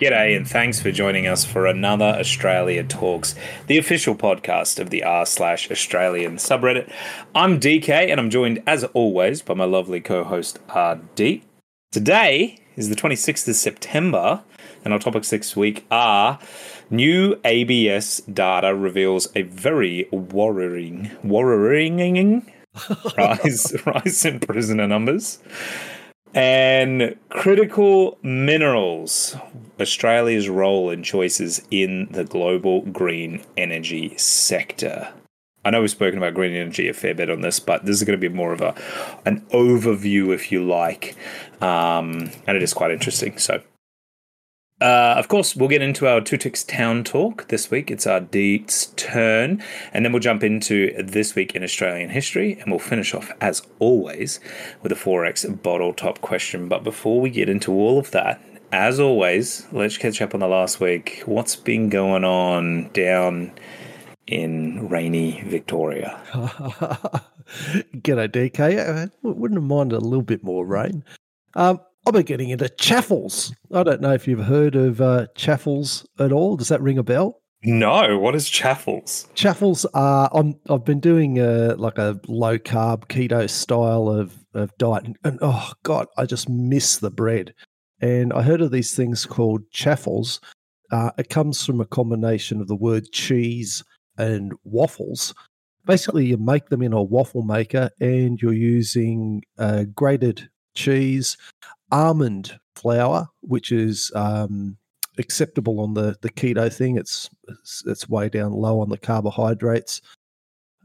G'day, and thanks for joining us for another Australia Talks, the official podcast of the r slash Australian subreddit. I'm DK, and I'm joined, as always, by my lovely co-host RD. Today is the 26th of September, and our topics this week are new ABS data reveals a very worrying, worrying rise, rise in prisoner numbers. And critical minerals, Australia's role and choices in the global green energy sector. I know we've spoken about green energy a fair bit on this, but this is going to be more of a an overview, if you like, um, and it is quite interesting. So uh, of course, we'll get into our Ticks Town talk this week. It's Ardeet's turn. And then we'll jump into This Week in Australian History. And we'll finish off, as always, with a XXXX bottle top question. But before we get into all of that, as always, let's catch up on the last week. What's been going on down in rainy Victoria? G'day, DK. I wouldn't have minded a little bit more rain. Um, I've been getting into chaffles. I don't know if you've heard of uh, chaffles at all. Does that ring a bell? No. What is chaffles? Chaffles are. I'm, I've been doing a, like a low carb keto style of of diet, and, and oh god, I just miss the bread. And I heard of these things called chaffles. Uh, it comes from a combination of the word cheese and waffles. Basically, you make them in a waffle maker, and you're using uh, grated cheese, almond flour, which is um, acceptable on the the keto thing. It's, it's, it's way down low on the carbohydrates.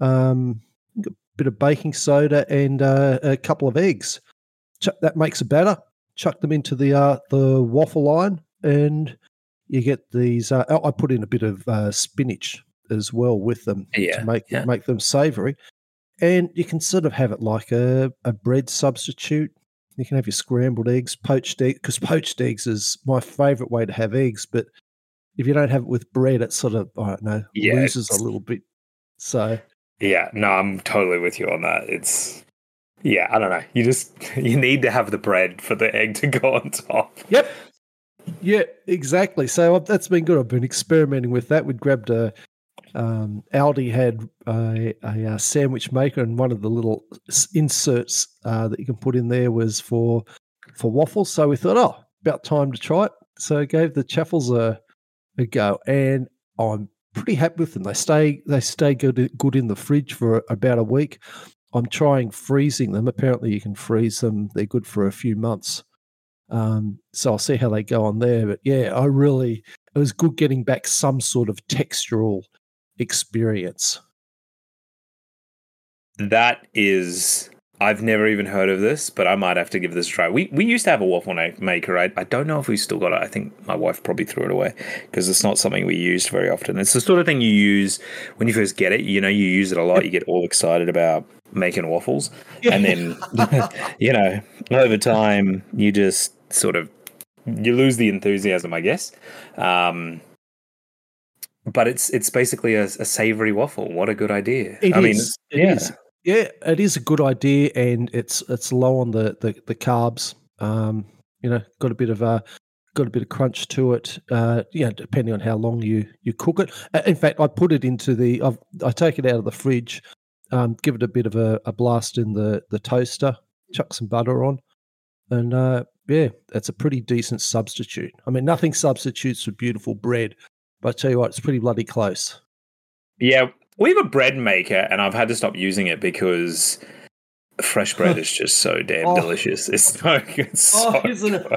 Um, a bit of baking soda and uh, a couple of eggs. Chuck, that makes a batter. Chuck them into the uh, the waffle line, and you get these. Uh, I put in a bit of uh, spinach as well with them yeah, to make yeah. make them savoury. And you can sort of have it like a, a bread substitute you can have your scrambled eggs, poached eggs, because poached eggs is my favorite way to have eggs. But if you don't have it with bread, it sort of, I don't know, Yeah, loses a little bit. So, Yeah, no, I'm totally with you on that. It's yeah, I don't know. You just you need to have the bread for the egg to go on top. yep. Yeah, exactly. So I've- that's been good. I've been experimenting with that. We grabbed a, um, Aldi had a, a, uh sandwich maker, and one of the little inserts uh, that you can put in there was for for waffles. So we thought, oh, about time to try it. So I gave the chaffles a, a go, and I'm pretty happy with them. They stay they stay good good in the fridge for about a week. I'm trying freezing them. Apparently, you can freeze them. They're good for a few months. Um, so I'll see how they go on there. But yeah, I really it was good getting back some sort of textural experience. That is I've never even heard of this, but I might have to give this a try. We we used to have a waffle maker. I, I don't know if we still got it. I think my wife probably threw it away because it's not something we used very often. It's the sort of thing you use when you first get it. You know, you use it a lot. You get all excited about making waffles, and then you know over time you just sort of you lose the enthusiasm, I guess. Um, but it's it's basically a, a savory waffle. What a good idea! It I mean. It yeah. is. Yeah, it is a good idea, and it's it's low on the the, the carbs. Um, you know, got a bit of a got a bit of crunch to it. Uh, yeah, depending on how long you you cook it. Uh, In fact, I put it into the. I've, I take it out of the fridge, um, give it a bit of a, a blast in the the toaster, chuck some butter on, and uh, yeah, that's a pretty decent substitute. I mean, nothing substitutes for beautiful bread, but I tell you what, it's pretty bloody close. Yeah, we have a bread maker, and I've had to stop using it because fresh bread is just so damn Oh. delicious. It's oh, so it's so Oh, isn't it?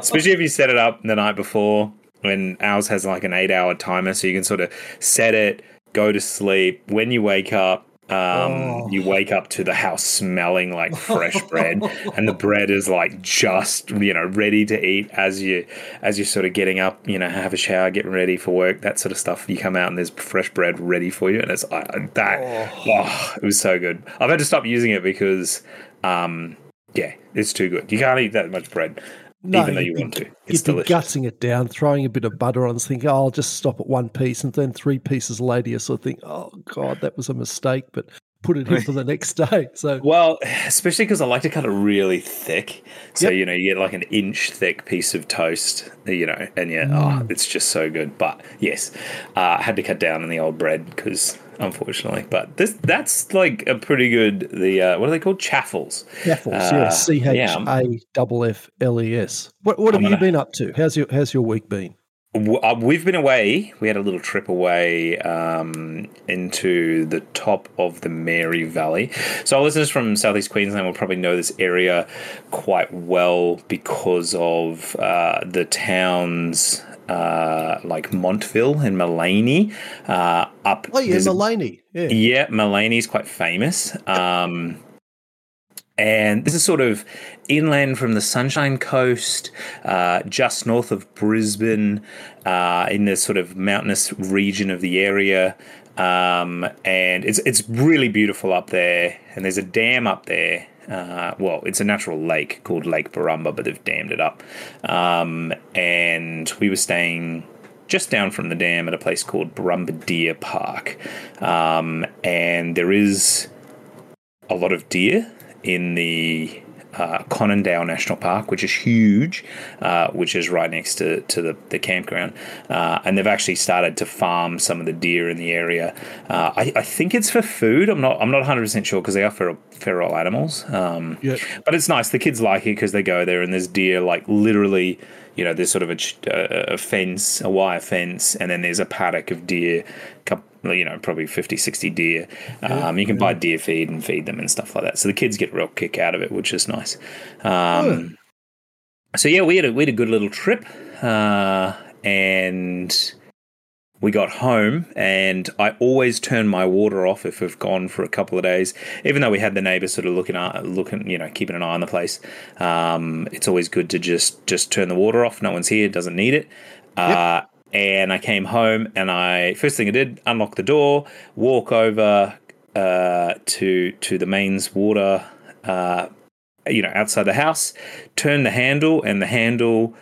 Especially if you set it up the night before. When ours has like an eight-hour timer, so you can sort of set it, go to sleep. When you wake up, um, Oh. you wake up to the house smelling like fresh bread, and the bread is like just you know ready to eat as you as you're sort of getting up. You know, have a shower, getting ready for work, that sort of stuff. You come out and there's fresh bread ready for you, and it's uh, that. Oh, it was so good. I've had to stop using it because, um, yeah, it's too good. You can't eat that much bread, even though you be- want to. It's You'd be delicious. gutsing it down, throwing a bit of butter on, thinking, oh, I'll just stop at one piece. And then three pieces later, you sort of think, oh, God, that was a mistake. But put it in for the next day. So Well, especially because I like to cut it really thick. So, Yep. you know, you get like an inch thick piece of toast, you know, and yeah, oh, it's just so good. But yes, uh, I had to cut down on the old bread because unfortunately, but this that's like a pretty good, the, uh, what are they called? Chaffles. Chaffles, Uh, yeah, C H A F F L E S. What what have you been up to? How's your how's your week been? Uh, We've been away. We had a little trip away um, into the top of the Mary Valley. So, our listeners from Southeast Queensland will probably know this area quite well because of uh, the towns uh, like Montville and Maleny uh, up. Oh yeah, Maleny. Yeah. yeah, Maleny is quite famous. Um, and this is sort of inland from the Sunshine Coast, uh, just north of Brisbane, uh, in the sort of mountainous region of the area. Um, and it's it's really beautiful up there. And there's a dam up there. Uh, well, it's a natural lake called Lake Borumba, but they've dammed it up. Um, and we were staying just down from the dam at a place called Borumba Deer Park. Um, and there is a lot of deer in the uh, Conondale National Park, which is huge, uh, which is right next to, to the, the campground. Uh, and they've actually started to farm some of the deer in the area. Uh, I, I think it's for food. I'm not. I'm not 100 percent sure because they are feral, feral animals. Um, Yeah. but it's nice. The kids like it because they go there and there's deer like literally. You know, there's sort of a, a a fence, a wire fence, and then there's a paddock of deer, couple, you know, probably 50, 60 deer. Um, you can buy deer feed and feed them and stuff like that. So the kids get a real kick out of it, which is nice. Um, So yeah, we had a we had a good little trip, uh, and we got home. And I always turn my water off if we've gone for a couple of days, even though we had the neighbours sort of looking at looking, you know, keeping an eye on the place. Um, it's always good to just just turn the water off. No one's here, doesn't need it. Uh, and I came home, and I first thing I did unlock the door, walk over uh, to to the mains water. Uh, you know, outside the house, turn the handle, and the handle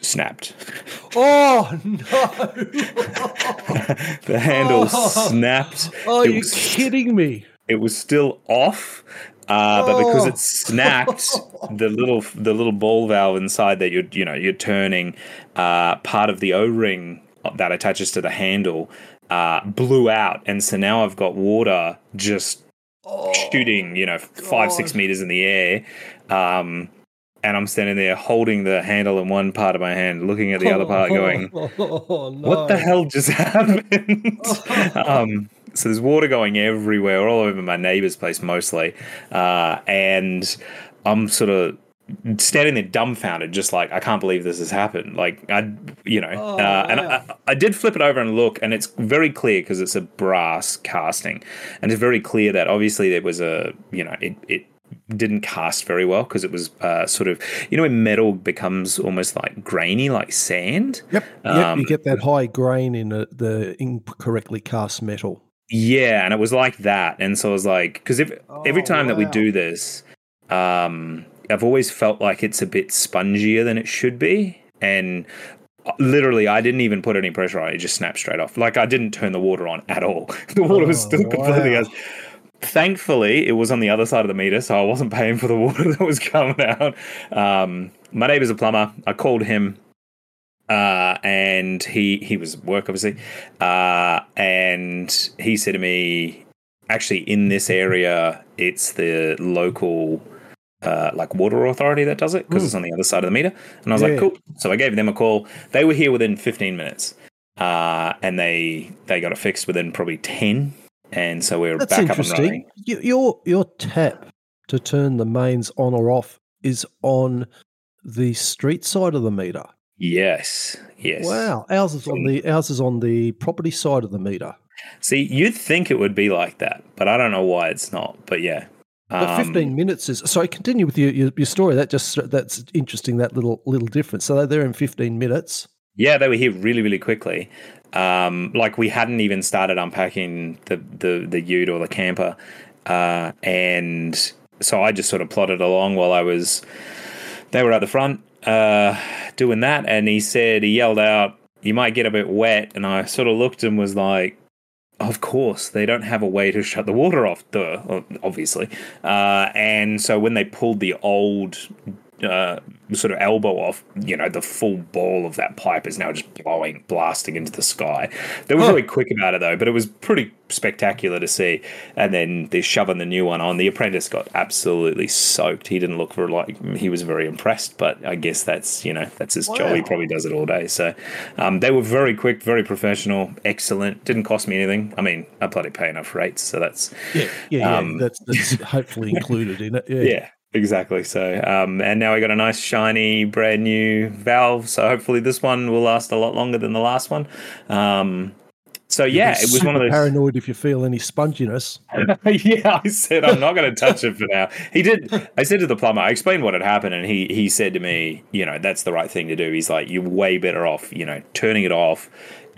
snapped. Oh no! the handle Oh. snapped. Oh, you're was- kidding me! It was still off, uh, but because Oh. it snapped, the little the little ball valve inside that you're you know you're turning, uh, part of the O ring that attaches to the handle uh, blew out, and so now I've got water just Oh, shooting, you know, five, six meters in the air. Um, and I'm standing there holding the handle in one part of my hand, looking at the other part, going, oh, no. What the hell just happened? um, so there's water going everywhere, all over my neighbor's place mostly. Uh, and I'm sort of standing there dumbfounded, just like, I can't believe this has happened. Like, I, you know, Oh, uh, and wow. I, I did flip it over and look, and it's very clear because it's a brass casting. And it's very clear that obviously there was a, you know, it, it didn't cast very well because it was uh, sort of, you know, when metal becomes almost like grainy, like sand. Yep, yep. Um, you get that high grain in a, the incorrectly cast metal. Yeah, and it was like that, and so I was like, because every, every Oh, time that we do this, um, I've always felt like it's a bit spongier than it should be, and uh, literally, I didn't even put any pressure on it; it just snapped straight off. Like I didn't turn the water on at all. The water was Oh, still completely wow. as. Thankfully, it was on the other side of the meter, so I wasn't paying for the water that was coming out. Um, my neighbor's a plumber. I called him uh, and he he was at work obviously, uh, and he said to me, actually in this area, it's the local uh, like water authority that does it because it's on the other side of the meter. And I was like, cool. So I gave them a call. They were here within 15 minutes, uh, and they they got it fixed within probably 10. And so we're That's back up and running. Your your tap to turn the mains on or off is on the street side of the meter. Yes, yes. Wow, ours is on the ours is on the property side of the meter. See, you'd think it would be like that, but I don't know why it's not. But yeah. But Um, fifteen minutes is sorry. Continue with your, your your story. That just that's interesting. That little little difference. So they're there in fifteen minutes. Yeah, they were here really, really quickly. Um, like we hadn't even started unpacking the the, the ute or the camper, uh, and so I just sort of plodded along while I was. They were at the front uh, doing that, and he said he yelled out, "You might get a bit wet," and I sort of looked and was like, of course, they don't have a way to shut the water off, duh, obviously. Uh, and so when they pulled the old uh, sort of elbow off, you know, the full ball of that pipe is now just blowing, blasting into the sky. They were really quick about it though, but it was pretty spectacular to see. And then they're shoving the new one on. The apprentice got absolutely soaked. He didn't look for like he was very impressed, but I guess that's you know that's his wow. job. He probably does it all day. So um, they were very quick, very professional, excellent. Didn't cost me anything. I mean, I bloody pay enough rates, so that's yeah, yeah, um, yeah. That's, that's hopefully included in it. Yeah. yeah. Exactly. So, um, and now we got a nice, shiny, brand new valve. So hopefully this one will last a lot longer than the last one. Um, so yeah, it was one of those paranoid if you feel any sponginess. yeah, I said I'm not going to touch it for now. He did. I said to the plumber, I explained what had happened, and he he said to me, you know, that's the right thing to do. He's like, you're way better off, you know, turning it off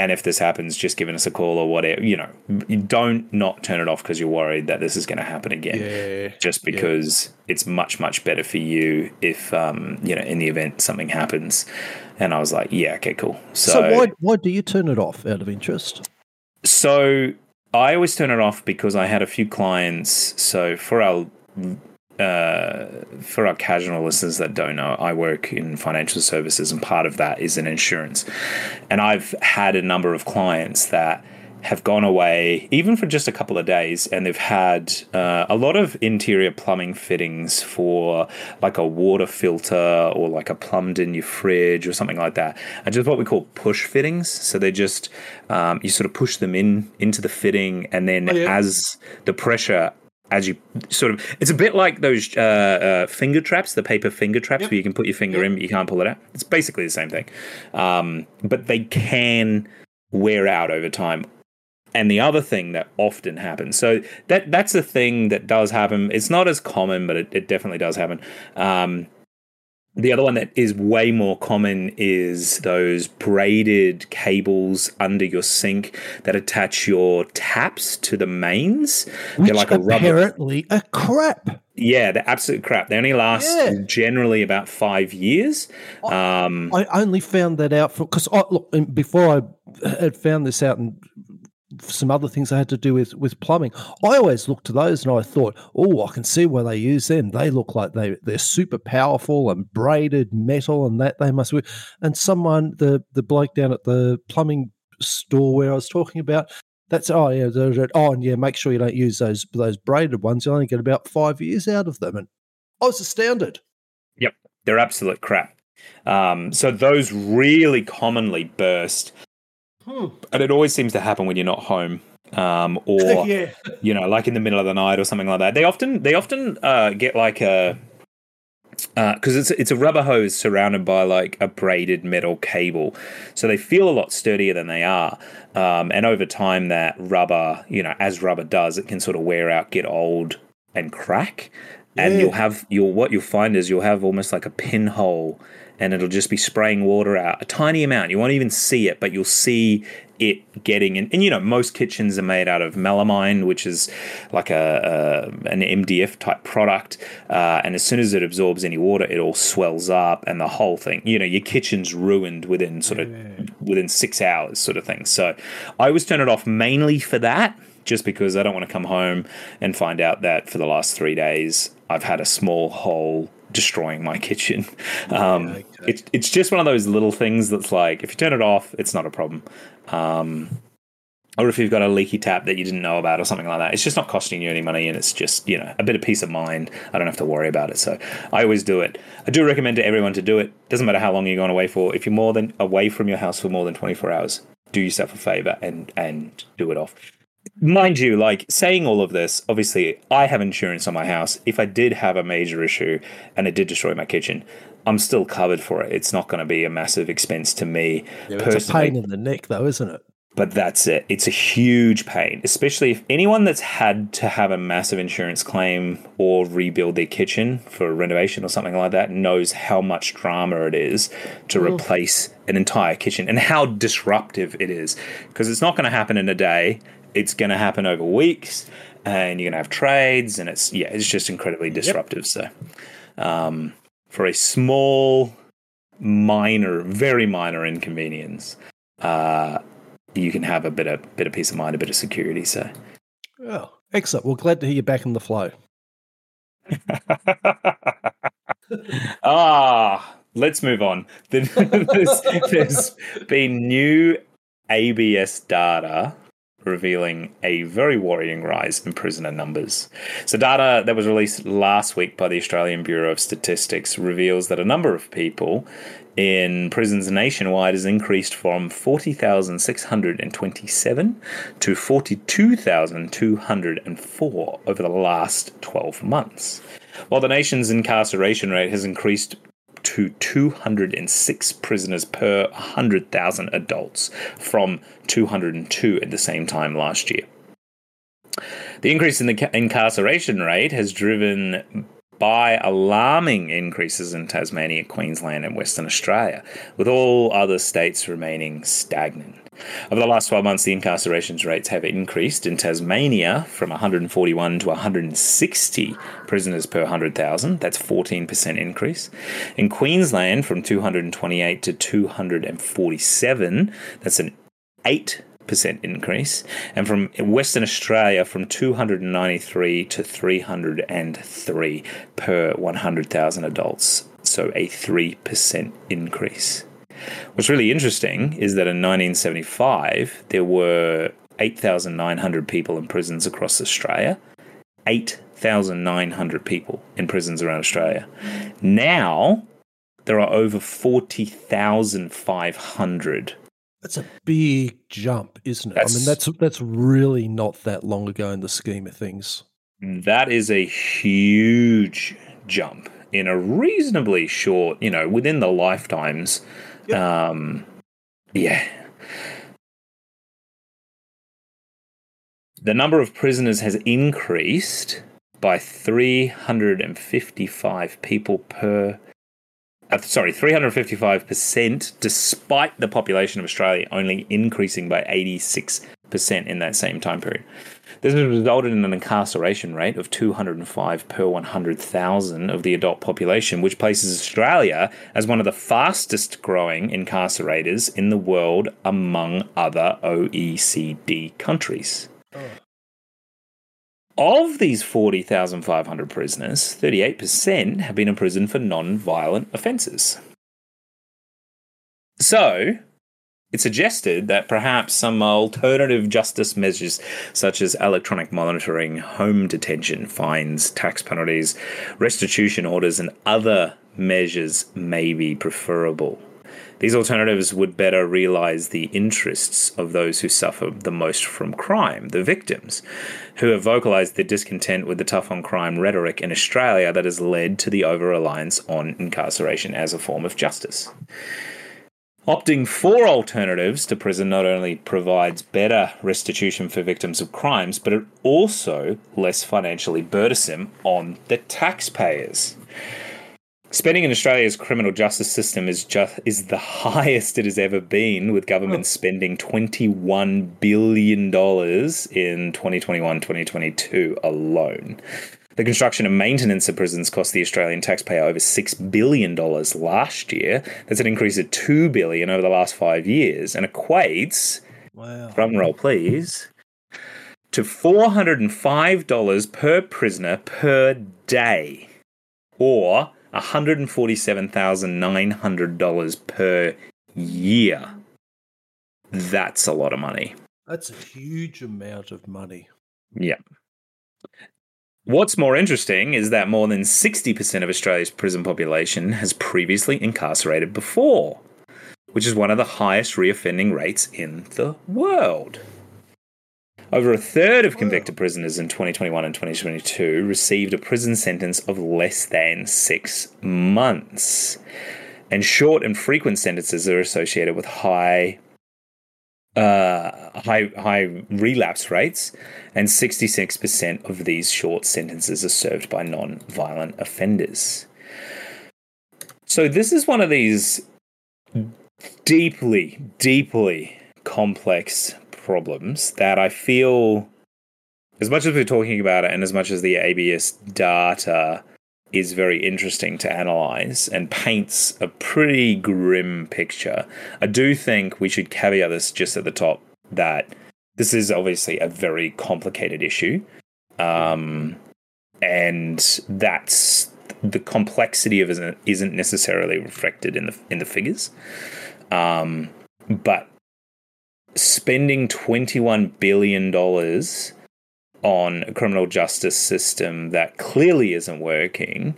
and if this happens, just giving us a call or whatever. You know, you don't not turn it off because you're worried that this is going to happen again. Yeah, just because yeah. it's much much better for you if um, you know in the event something happens. And I was like, yeah, okay, cool. So, so why why do you turn it off out of interest? So I always turn it off because I had a few clients. So for our uh, for our casual listeners that don't know, I work in financial services, and part of that is in insurance. And I've had a number of clients that have gone away, even for just a couple of days, and they've had uh, a lot of interior plumbing fittings for like a water filter or like a plumbed in your fridge or something like that. And just what we call push fittings. So they just, um, you sort of push them in into the fitting, and then oh, yeah. as the pressure as you sort of it's a bit like those uh, uh, finger traps the paper finger traps yep. where you can put your finger yep. in but you can't pull it out. It's basically the same thing. Um, but they can wear out over time. And the other thing that often happens so that that's a thing that does happen. It's not as common but it, it definitely does happen. Um, the other one that is way more common is those braided cables under your sink that attach your taps to the mains. Which they're like a rubber. Apparently, a crap. Yeah, they're absolute crap. They only last yeah. generally about five years. Um, I, I only found that out because look before I had found this out and some other things I had to do with with plumbing. I always looked to those and I thought, oh, I can see where they use them. They look like they they're super powerful and braided metal and that they must be. And someone, the the bloke down at the plumbing store where I was talking about, that's oh yeah, oh and yeah, make sure you don't use those those braided ones. You only get about five years out of them, and I was astounded. Yep, they're absolute crap. Um, so those really commonly burst Hmm. And it always seems to happen when you're not home. Um, or yeah. you know, like in the middle of the night or something like that. They often they often uh, get like a because uh, it's it's a rubber hose surrounded by like a braided metal cable, so they feel a lot sturdier than they are. Um, and over time, that rubber, you know, as rubber does, it can sort of wear out, get old, and crack. Yeah. And you'll have you'll what you'll find is you'll have almost like a pinhole and it'll just be spraying water out a tiny amount. You won't even see it, but you'll see it getting in. And you know, most kitchens are made out of melamine, which is like a, a an MDF type product. Uh, and as soon as it absorbs any water, it all swells up, and the whole thing. You know, your kitchen's ruined within sort of yeah. within six hours, sort of thing. So I always turn it off mainly for that. Just because I don't want to come home and find out that for the last three days I've had a small hole destroying my kitchen. Um, yeah, okay. it's just one of those little things that's like if you turn it off, it's not a problem. Um, or if you've got a leaky tap that you didn't know about or something like that, it's just not costing you any money and it's just you know a bit of peace of mind. I don't have to worry about it, so I always do it. I do recommend to everyone to do it. Doesn't matter how long you're going away for. If you're more than away from your house for more than 24 hours, do yourself a favor and and do it off mind you, like saying all of this, obviously, I have insurance on my house. If I did have a major issue and it did destroy my kitchen, I'm still covered for it. It's not going to be a massive expense to me. Yeah, it's a pain in the neck, though, isn't it? But that's it. It's a huge pain, especially if anyone that's had to have a massive insurance claim or rebuild their kitchen for renovation or something like that knows how much drama it is to mm. replace an entire kitchen and how disruptive it is. Because it's not going to happen in a day it's going to happen over weeks and you're going to have trades and it's yeah it's just incredibly disruptive yep. so um, for a small minor very minor inconvenience uh, you can have a bit of bit of peace of mind, a bit of security. So, oh, excellent. Well, glad to hear you back in the flow. ah, let's move on. there's, there's been new ABS data revealing a very worrying rise in prisoner numbers. So, data that was released last week by the Australian Bureau of Statistics reveals that a number of people in prisons nationwide has increased from 40,627 to 42,204 over the last 12 months. While the nation's incarceration rate has increased to 206 prisoners per 100,000 adults from 202 at the same time last year. The increase in the incarceration rate has driven by alarming increases in Tasmania, Queensland, and Western Australia, with all other states remaining stagnant. Over the last 12 months, the incarceration rates have increased in Tasmania from 141 to 160 prisoners per 100,000. That's 14% increase. In Queensland, from 228 to 247. That's an 8 percent increase, and from Western Australia from 293 to 303 per 100,000 adults, so a 3% increase. What's really interesting is that in 1975, there were 8,900 people in prisons across Australia. 8,900 people in prisons around Australia. Now, there are over 40,500. That's a big jump, isn't it? That's, I mean, that's that's really not that long ago in the scheme of things. That is a huge jump in a reasonably short, you know, within the lifetimes Yep. Um, yeah. The number of prisoners has increased by 355 people per. Uh, sorry, 355%, despite the population of Australia only increasing by 86% in that same time period. This has resulted in an incarceration rate of 205 per 100,000 of the adult population, which places Australia as one of the fastest growing incarcerators in the world among other OECD countries. Oh. Of these 40,500 prisoners, 38% have been in prison for non violent offences. So, it suggested that perhaps some alternative justice measures, such as electronic monitoring, home detention, fines, tax penalties, restitution orders, and other measures may be preferable. These alternatives would better realize the interests of those who suffer the most from crime, the victims, who have vocalized their discontent with the tough on crime rhetoric in Australia that has led to the over reliance on incarceration as a form of justice. Opting for alternatives to prison not only provides better restitution for victims of crimes, but it also less financially burdensome on the taxpayers. Spending in Australia's criminal justice system is just is the highest it has ever been, with government oh. spending twenty one billion dollars in 2021-2022 alone. The construction and maintenance of prisons cost the Australian taxpayer over $6 billion last year. That's an increase of 2 billion over the last five years and equates, wow. drum roll please, to $405 per prisoner per day or $147,900 per year. That's a lot of money. That's a huge amount of money. Yeah. What's more interesting is that more than 60% of Australia's prison population has previously incarcerated before, which is one of the highest reoffending rates in the world. Over a third of convicted prisoners in 2021 and 2022 received a prison sentence of less than six months. And short and frequent sentences are associated with high uh, high high relapse rates, and 66% of these short sentences are served by non-violent offenders. So this is one of these deeply, deeply complex problems that I feel, as much as we're talking about it, and as much as the ABS data is very interesting to analyze and paints a pretty grim picture. I do think we should caveat this just at the top that this is obviously a very complicated issue. Um, and that's the complexity of it isn't necessarily reflected in the in the figures. Um, but spending twenty one billion dollars on a criminal justice system that clearly isn't working,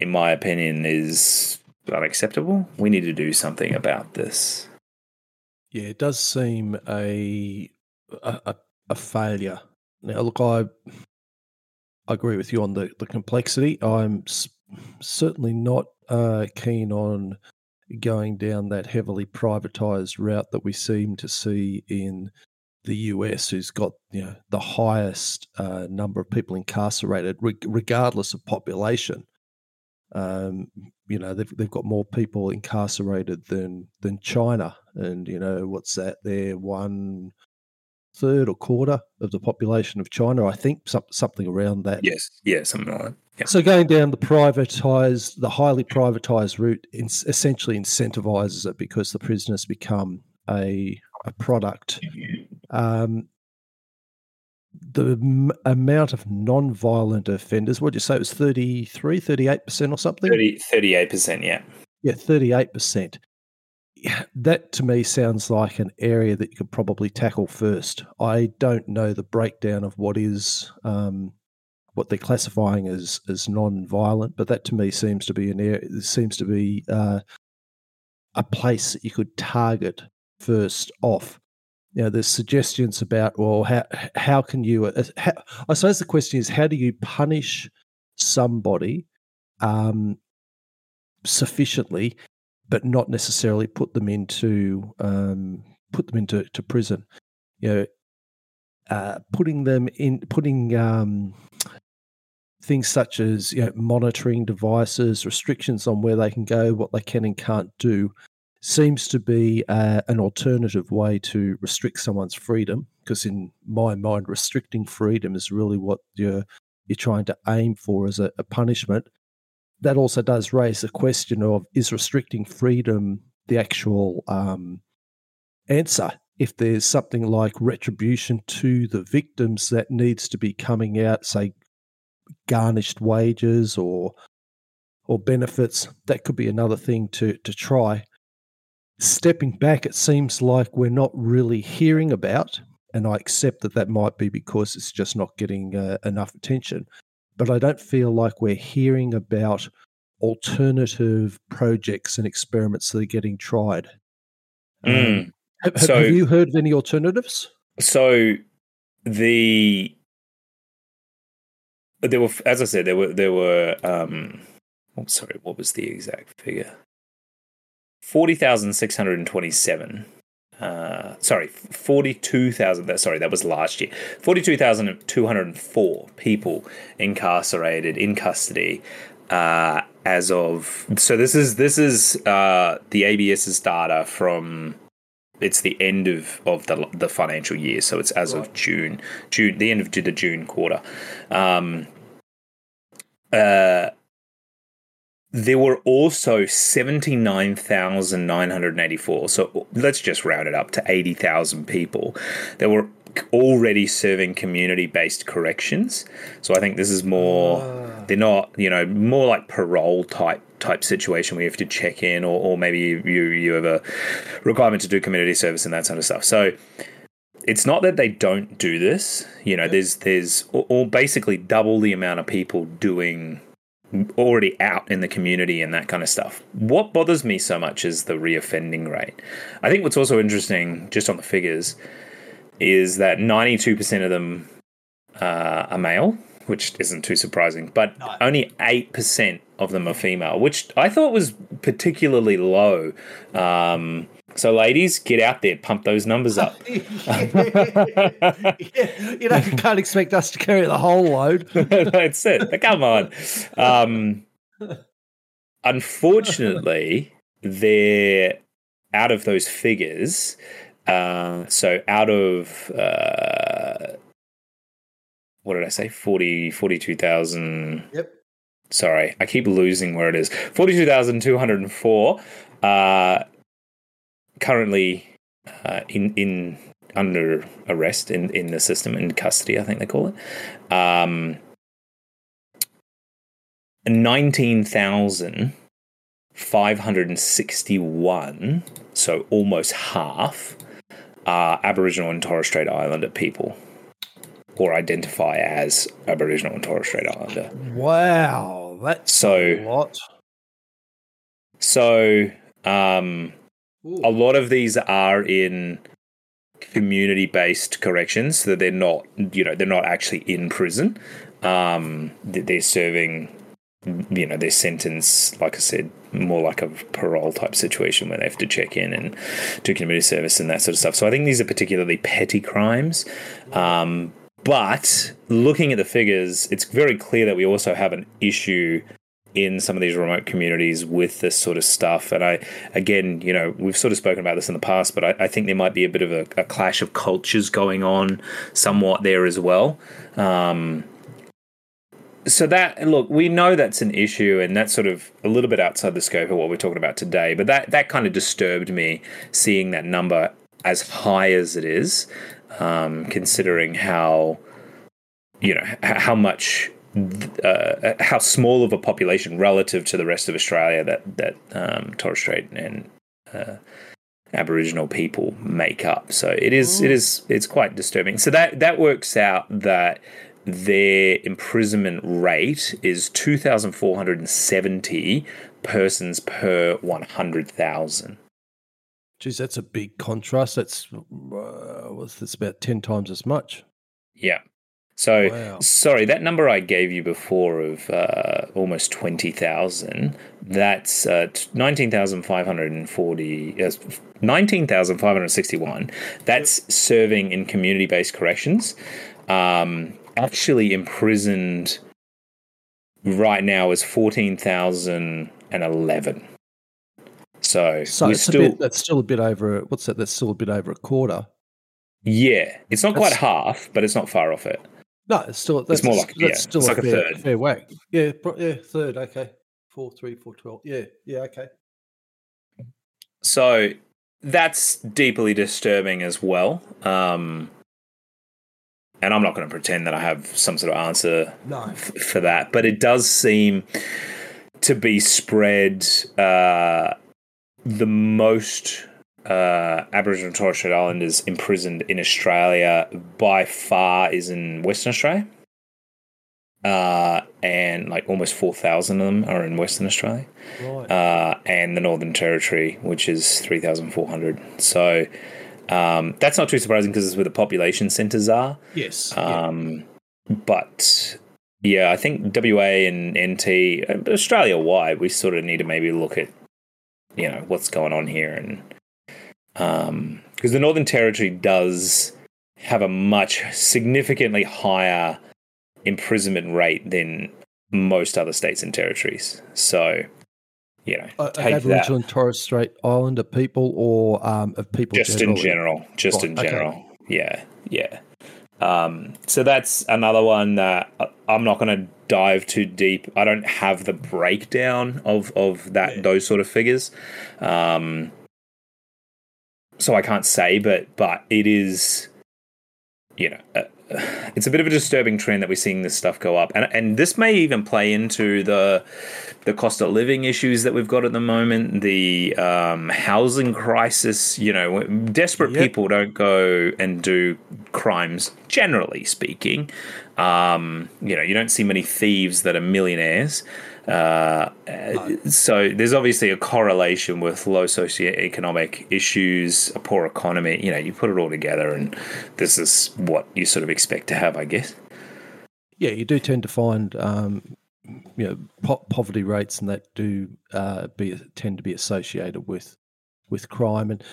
in my opinion, is unacceptable. We need to do something about this. Yeah, it does seem a a, a failure. Now, look, I I agree with you on the, the complexity. I'm certainly not uh, keen on going down that heavily privatized route that we seem to see in the US, who's got you know the highest uh, number of people incarcerated, re- regardless of population. Um, you know they've they've got more people incarcerated than than China, and you know what's that? They're one third or quarter of the population of China, I think, some, something around that. Yes, yeah, something like that. Yeah. So going down the privatized, the highly privatized route, in, essentially incentivizes it because the prisoners become a a product. Um, the m- amount of non-violent offenders, what did you say? It was 33, 38% or something? 30, 38%, yeah. Yeah, 38% that to me sounds like an area that you could probably tackle first. I don't know the breakdown of what is um, what they're classifying as as non-violent, but that to me seems to be an area seems to be uh, a place that you could target first off. You know, there's suggestions about well, how how can you? Uh, how, I suppose the question is, how do you punish somebody um, sufficiently but not necessarily put them into um, put them into to prison. You know, uh, putting them in putting um, things such as you know monitoring devices, restrictions on where they can go, what they can and can't do, seems to be uh, an alternative way to restrict someone's freedom. Because in my mind, restricting freedom is really what you're you're trying to aim for as a, a punishment that also does raise the question of is restricting freedom the actual um, answer? If there's something like retribution to the victims that needs to be coming out, say garnished wages or or benefits, that could be another thing to to try. Stepping back, it seems like we're not really hearing about, and I accept that that might be because it's just not getting uh, enough attention but I don't feel like we're hearing about alternative projects and experiments that are getting tried. Mm. Um, have, so, have you heard of any alternatives? So the there were, as I said, there were there were. Um, oh, sorry, what was the exact figure? Forty thousand six hundred and twenty-seven uh, sorry, 42,000, sorry, that was last year. 42,204 people incarcerated in custody uh, as of, so this is, this is uh, the ABS's data from, it's the end of, of the, the financial year. So it's as right. of June, June, the end of the June quarter. Um, uh, there were also 79,984. So let's just round it up to 80,000 people that were already serving community based corrections. So I think this is more, uh. they're not, you know, more like parole type type situation where you have to check in or, or maybe you, you have a requirement to do community service and that sort of stuff. So it's not that they don't do this. You know, there's there's or basically double the amount of people doing already out in the community and that kind of stuff. What bothers me so much is the reoffending rate. I think what's also interesting, just on the figures, is that 92% of them uh, are male, which isn't too surprising, but no. only 8% of them are female, which I thought was particularly low. Um, so, ladies, get out there, pump those numbers up. yeah. You know, you can't expect us to carry the whole load. That's it. Come on. Um, unfortunately, they're out of those figures. Uh, so, out of uh, what did I say? 40, 42,000. Yep. Sorry, I keep losing where it is. 42,204. Uh, currently uh, in in under arrest in, in the system in custody. I think they call it. Um, nineteen thousand five hundred and sixty-one, so almost half, are Aboriginal and Torres Strait Islander people, or identify as Aboriginal and Torres Strait Islander. Wow, that's So- a lot. So, um, Ooh. a lot of these are in community based corrections so that they're not you know they're not actually in prison. Um they're serving you know their sentence like i said more like a parole type situation where they have to check in and do community service and that sort of stuff. So i think these are particularly petty crimes. Um but looking at the figures it's very clear that we also have an issue in some of these remote communities with this sort of stuff. And I, again, you know, we've sort of spoken about this in the past, but I, I think there might be a bit of a, a clash of cultures going on somewhat there as well. Um, so that look, we know that's an issue, and that's sort of a little bit outside the scope of what we're talking about today. But that that kind of disturbed me seeing that number as high as it is, um, considering how you know how much uh, how small of a population relative to the rest of Australia that that um, Torres Strait and uh, Aboriginal people make up. So it is it is it's quite disturbing. So that that works out that their imprisonment rate is two thousand four hundred and seventy persons per one hundred thousand. Geez, that's a big contrast. That's uh, that's about ten times as much. Yeah. So Wow. sorry, that number I gave you before of uh, almost twenty thousand. That's uh, nineteen thousand five hundred and forty. Uh, nineteen thousand five hundred sixty-one. That's serving in community-based corrections. Um, actually imprisoned right now is fourteen thousand and eleven. So, So we're it's still bit, that's still a bit over. What's that? That's still a bit over a quarter. yeah. It's not quite half, but it's not far off it. No, it's still that's more like- that's yeah, still it's like a fair, third. fair whack. Yeah, pro- yeah, third. Okay, four, three, four, twelve. Yeah, yeah, okay. So that's deeply disturbing as well. Um, and I'm not going to pretend that I have some sort of answer No, f- for that, but it does seem to be spread uh, the most uh, Aboriginal and Torres Strait Islanders imprisoned in Australia by far is in Western Australia. Uh, and like almost 4,000 of them are in Western Australia right. uh, and the Northern Territory, which is 3,400. So um, that's not too surprising because it's where the population centres are. yes. yeah. Um, But yeah, I think WA and NT, Australia wide, we sort of need to maybe look at, you know, what's going on here. And because the Northern Territory does have a much significantly higher imprisonment rate than most other states and territories. So, you know, Uh, Aboriginal and Torres Strait Islander people, or um, of people just generally? in general just Right, in okay. general yeah yeah um, so that's another one that i'm not going to dive too deep i don't have the breakdown of of that Yeah. those sort of figures um, so i can't say but but it is you know uh, it's a bit of a disturbing trend that we're seeing this stuff go up and and this may even play into the the cost of living issues that we've got at the moment, the um, housing crisis. You know, desperate Yep. people don't go and do crimes, generally speaking. Um, you know, you don't see many thieves that are millionaires. Uh, so there's obviously a correlation with low socioeconomic issues, a poor economy. You know, you put it all together, and this is what you sort of expect to have, I guess. Yeah, you do tend to find um, you know po- poverty rates, and that do uh, be tend to be associated with with crime, and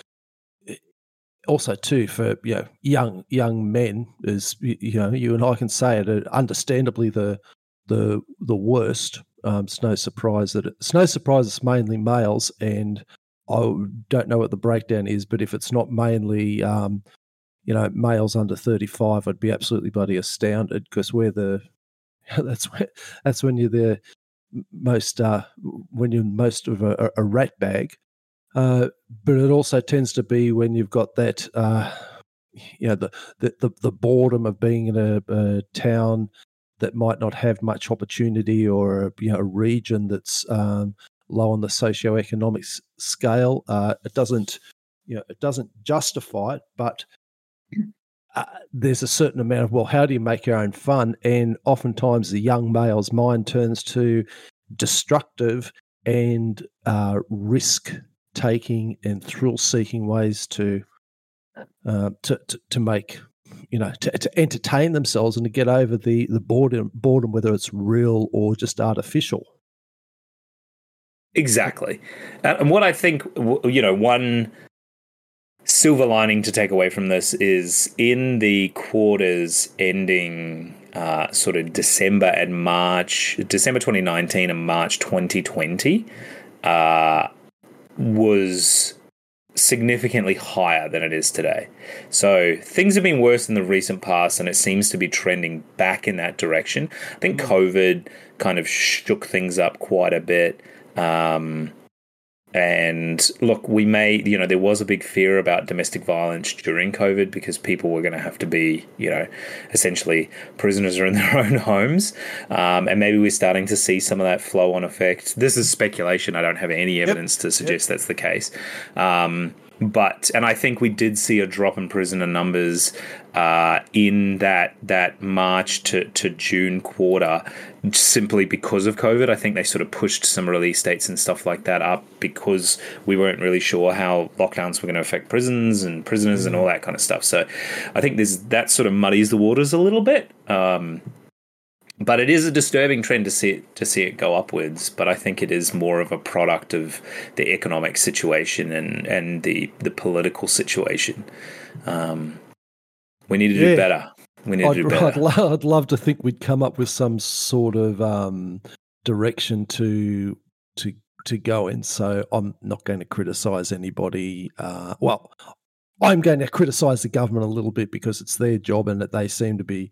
also too for you know young young men is you know you and I can say it, uh, understandably the the the worst. Um, it's no surprise that it, it's no surprise it's mainly males, and I don't know what the breakdown is, but if it's not mainly um, you know males under 35 i'd be absolutely bloody astounded because we're the that's when that's when you're the most uh when you're most of a, a- rat bag. Uh but it also tends to be when you've got that uh you know the, the the, the boredom of being in a, a, town that might not have much opportunity or you know a region that's um, low on the socioeconomic scale. Uh, it doesn't you know it doesn't justify it, but uh, there's a certain amount of well, how do you make your own fun? And oftentimes the young male's mind turns to destructive and uh, risk taking and thrill seeking ways to, uh, to, to to make you know to, to entertain themselves and to get over the the boredom boredom whether it's real or just artificial. Exactly. And what i think you know one silver lining to take away from this is in the quarters ending uh, sort of December and March, December 2019 and March 2020, uh, was significantly higher than it is today. So things have been worse in the recent past, and it seems to be trending back in that direction. I think mm. COVID kind of shook things up quite a bit. Um, and look, we may, you know, there was a big fear about domestic violence during COVID because people were going to have to be, you know, essentially prisoners are in their own homes. Um, and maybe we're starting to see some of that flow on effect. This is speculation. I don't have any evidence yep. to suggest yep. that's the case. Um, but and I think we did see a drop in prisoner numbers uh, in that that March to, to June quarter simply because of COVID. I think they sort of pushed some release dates and stuff like that up because we weren't really sure how lockdowns were going to affect prisons and prisoners and all that kind of stuff. So I think there's that sort of muddies the waters a little bit. Um, but it is a disturbing trend to see it to see it go upwards. But I think it is more of a product of the economic situation and and the the political situation. Um, we need to yeah. do better. We need I'd, to do better. I'd, lo- I'd, love to think we'd come up with some sort of um, direction to to to go in. So I'm not going to criticise anybody. Uh, well, I'm going to criticise the government a little bit because it's their job and that they seem to be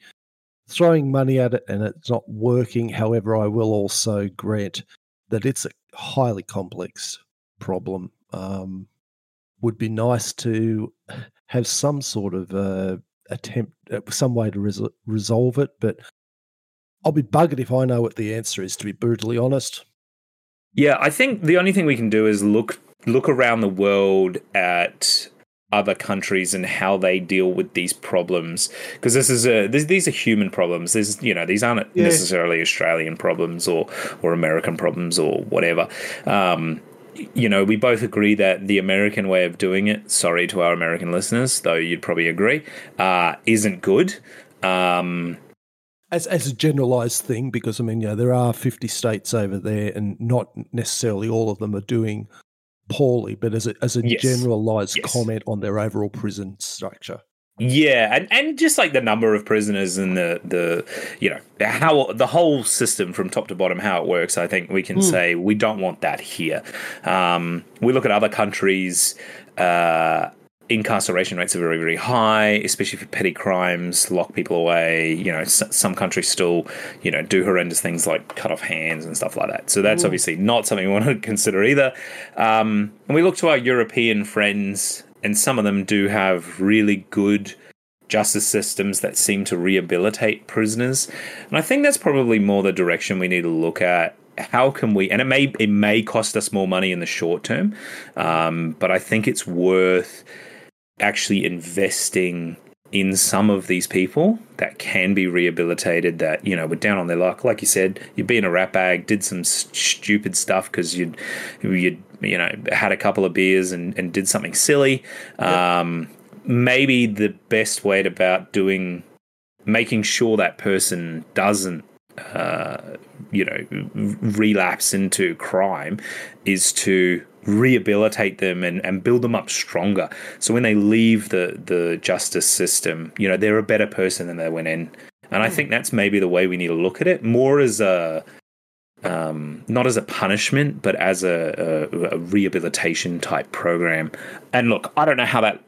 throwing money at it and it's not working. However, I will also grant that it's a highly complex problem. Um, would be nice to have some sort of uh, attempt, uh, some way to res- resolve it, but I'll be buggered if I know what the answer is. To be brutally honest. Yeah, I think the only thing we can do is look look around the world at other countries and how they deal with these problems. Because this is a this, these are human problems. There's you know these aren't yeah. necessarily australian problems or or american problems or whatever. Um, you know we both agree that the american way of doing it sorry to our american listeners though you'd probably agree uh, isn't good. Um, as as a generalized thing because i mean yeah there are 50 states over there and not necessarily all of them are doing poorly, but as a as a yes. generalized yes. comment on their overall prison structure. Yeah, and, and just like the number of prisoners and the the you know how the whole system from top to bottom how it works, I think we can mm. say we don't want that here. Um, we look at other countries. Uh, incarceration rates are very very high especially for petty crimes lock people away you know s- some countries still you know do horrendous things like cut off hands and stuff like that. So that's Ooh. obviously not something we want to consider either. Um, and we look to our european friends and some of them do have really good justice systems that seem to rehabilitate prisoners. And i think that's probably more the direction we need to look at. How can we and it may it may cost us more money in the short term um, but i think it's worth actually investing in some of these people that can be rehabilitated that you know were down on their luck. Like you said you'd be in a rat bag did some stupid stuff because you'd you'd you know had a couple of beers and, and did something silly. Um, maybe the best way about doing making sure that person doesn't uh, you know relapse into crime is to rehabilitate them and, and build them up stronger. So when they leave the the justice system, you know, they're a better person than they went in. And I hmm. think that's maybe the way we need to look at it, more as a um, not as a punishment, but as a, a, a, rehabilitation type program. And look, I don't know how that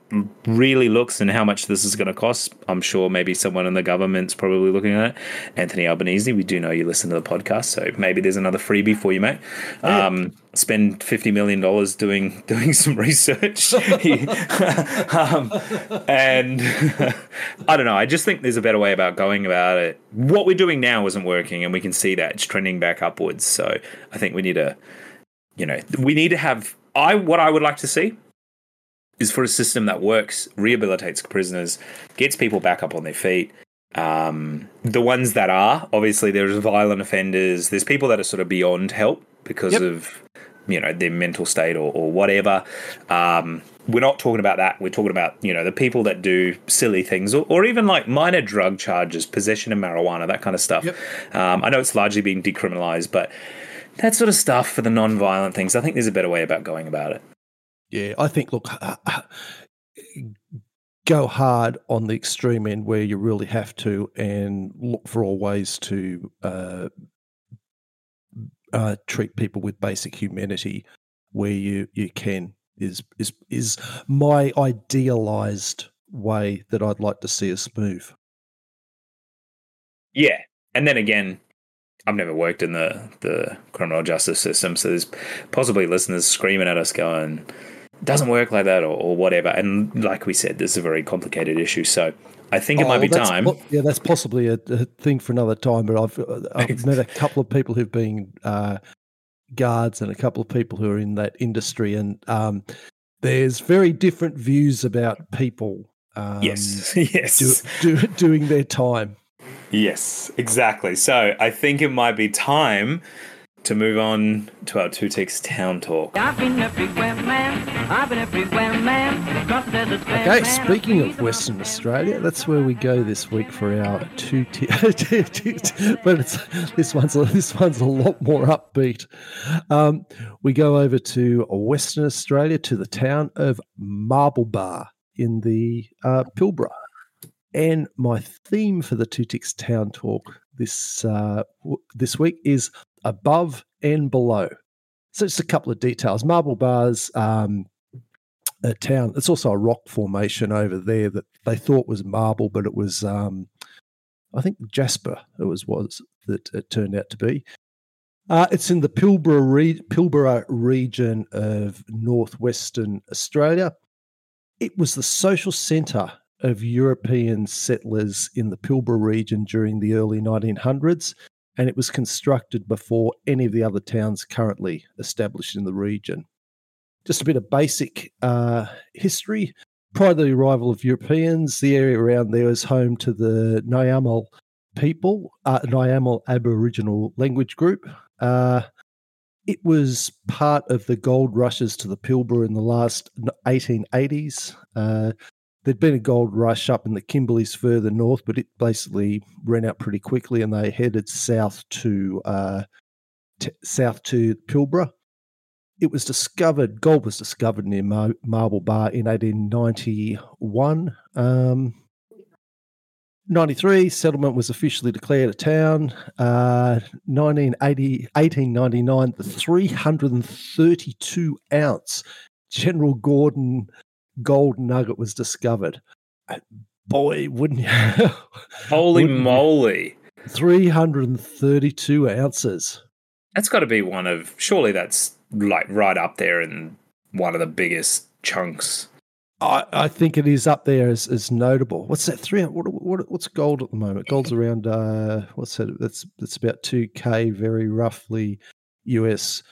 really looks and how much this is going to cost. I'm sure maybe someone in the government's probably looking at it. Anthony Albanese, we do know you listen to the podcast, so maybe there's another freebie for you, mate. Um, spend fifty million dollars doing doing some research. um, and I don't know. I just think there's a better way about going about it. What we're doing now isn't working, and we can see that it's trending back upwards. So I think we need to, you know, we need to have. I what I would like to see is for a system that works, rehabilitates prisoners, gets people back up on their feet. Um, the ones that are obviously there's violent offenders. There's people that are sort of beyond help because yep. of you know their mental state or, or whatever. Um, we're not talking about that. We're talking about you know the people that do silly things or, or even like minor drug charges, possession of marijuana, that kind of stuff. Yep. Um, I know it's largely being decriminalized, but that sort of stuff for the non-violent things, I think there's a better way about going about it. Yeah, I think look, go hard on the extreme end where you really have to, and look for all ways to uh, uh, treat people with basic humanity where you you can is is is my idealized way that I'd like to see us move. Yeah, and then again, I've never worked in the the criminal justice system, so there's possibly listeners screaming at us going, "Doesn't work like that," or, or whatever. And like we said, this is a very complicated issue, so I think it oh, might be time. Po- yeah, that's possibly a, a, thing for another time. But I've I've met a couple of people who've been uh, guards and a couple of people who are in that industry, and um, there's very different views about people. Um, yes, yes, do, do, doing their time. Yes, exactly. So I think it might be time to move on to our Two Ticks Town Talk. Okay, speaking of Western Australia, that's where we go this week for our two ticks. but it's, this one's this one's a lot more upbeat. Um, we go over to Western Australia to the town of Marble Bar in the uh, Pilbara. And my theme for the Two Ticks Town Talk this uh, this week is above and below. So just a couple of details. Marble Bars, um, a town. It's also a rock formation over there that they thought was marble, but it was, um, I think, jasper. It was was that it turned out to be. Uh, it's in the Pilbara, re- Pilbara region of northwestern Australia. It was the social centre of European settlers in the Pilbara region during the early 1900s and it was constructed before any of the other towns currently established in the region. Just a bit of basic uh, history. Prior to the arrival of Europeans, the area around there was home to the Nyamal people, uh, Nyamal Aboriginal language group. Uh, it was part of the gold rushes to the Pilbara in the last 1880s. Uh, there'd been a gold rush up in the Kimberleys further north, but it basically ran out pretty quickly, and they headed south to uh, t- south to Pilbara. It was discovered. Gold was discovered near Mar- Marble Bar in 1891. Um, 93, settlement was officially declared a town. Uh, 1980, 1899, the 332 ounce General Gordon gold nugget was discovered. Boy, wouldn't you? Holy wouldn't moly. 332 ounces. That's got to be one of, surely that's like right up there in one of the biggest chunks. I, I think it is up there as, as notable. What's that? Three? What, what, what's gold at the moment? Gold's around. Uh, what's that? That's that's about two k, very roughly, US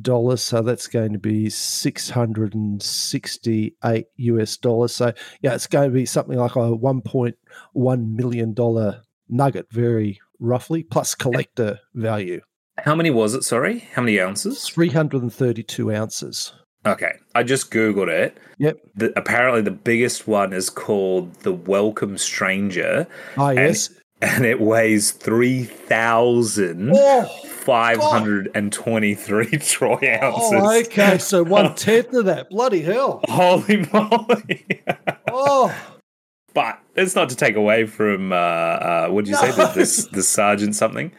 dollars. So that's going to be 668 US dollars. So yeah, it's going to be something like a 1.1 million dollar nugget, very roughly, plus collector value. How many was it? Sorry, how many ounces? 332 ounces. Okay, I just googled it. Yep. The, apparently, the biggest one is called the Welcome Stranger. Ah, yes. And, it weighs three thousand oh. 523 oh. troy ounces. Oh, okay. So one tenth of that. Bloody hell. Holy moly. oh. But it's not to take away from, uh, uh, what did you no. say? The, the, the, sergeant something?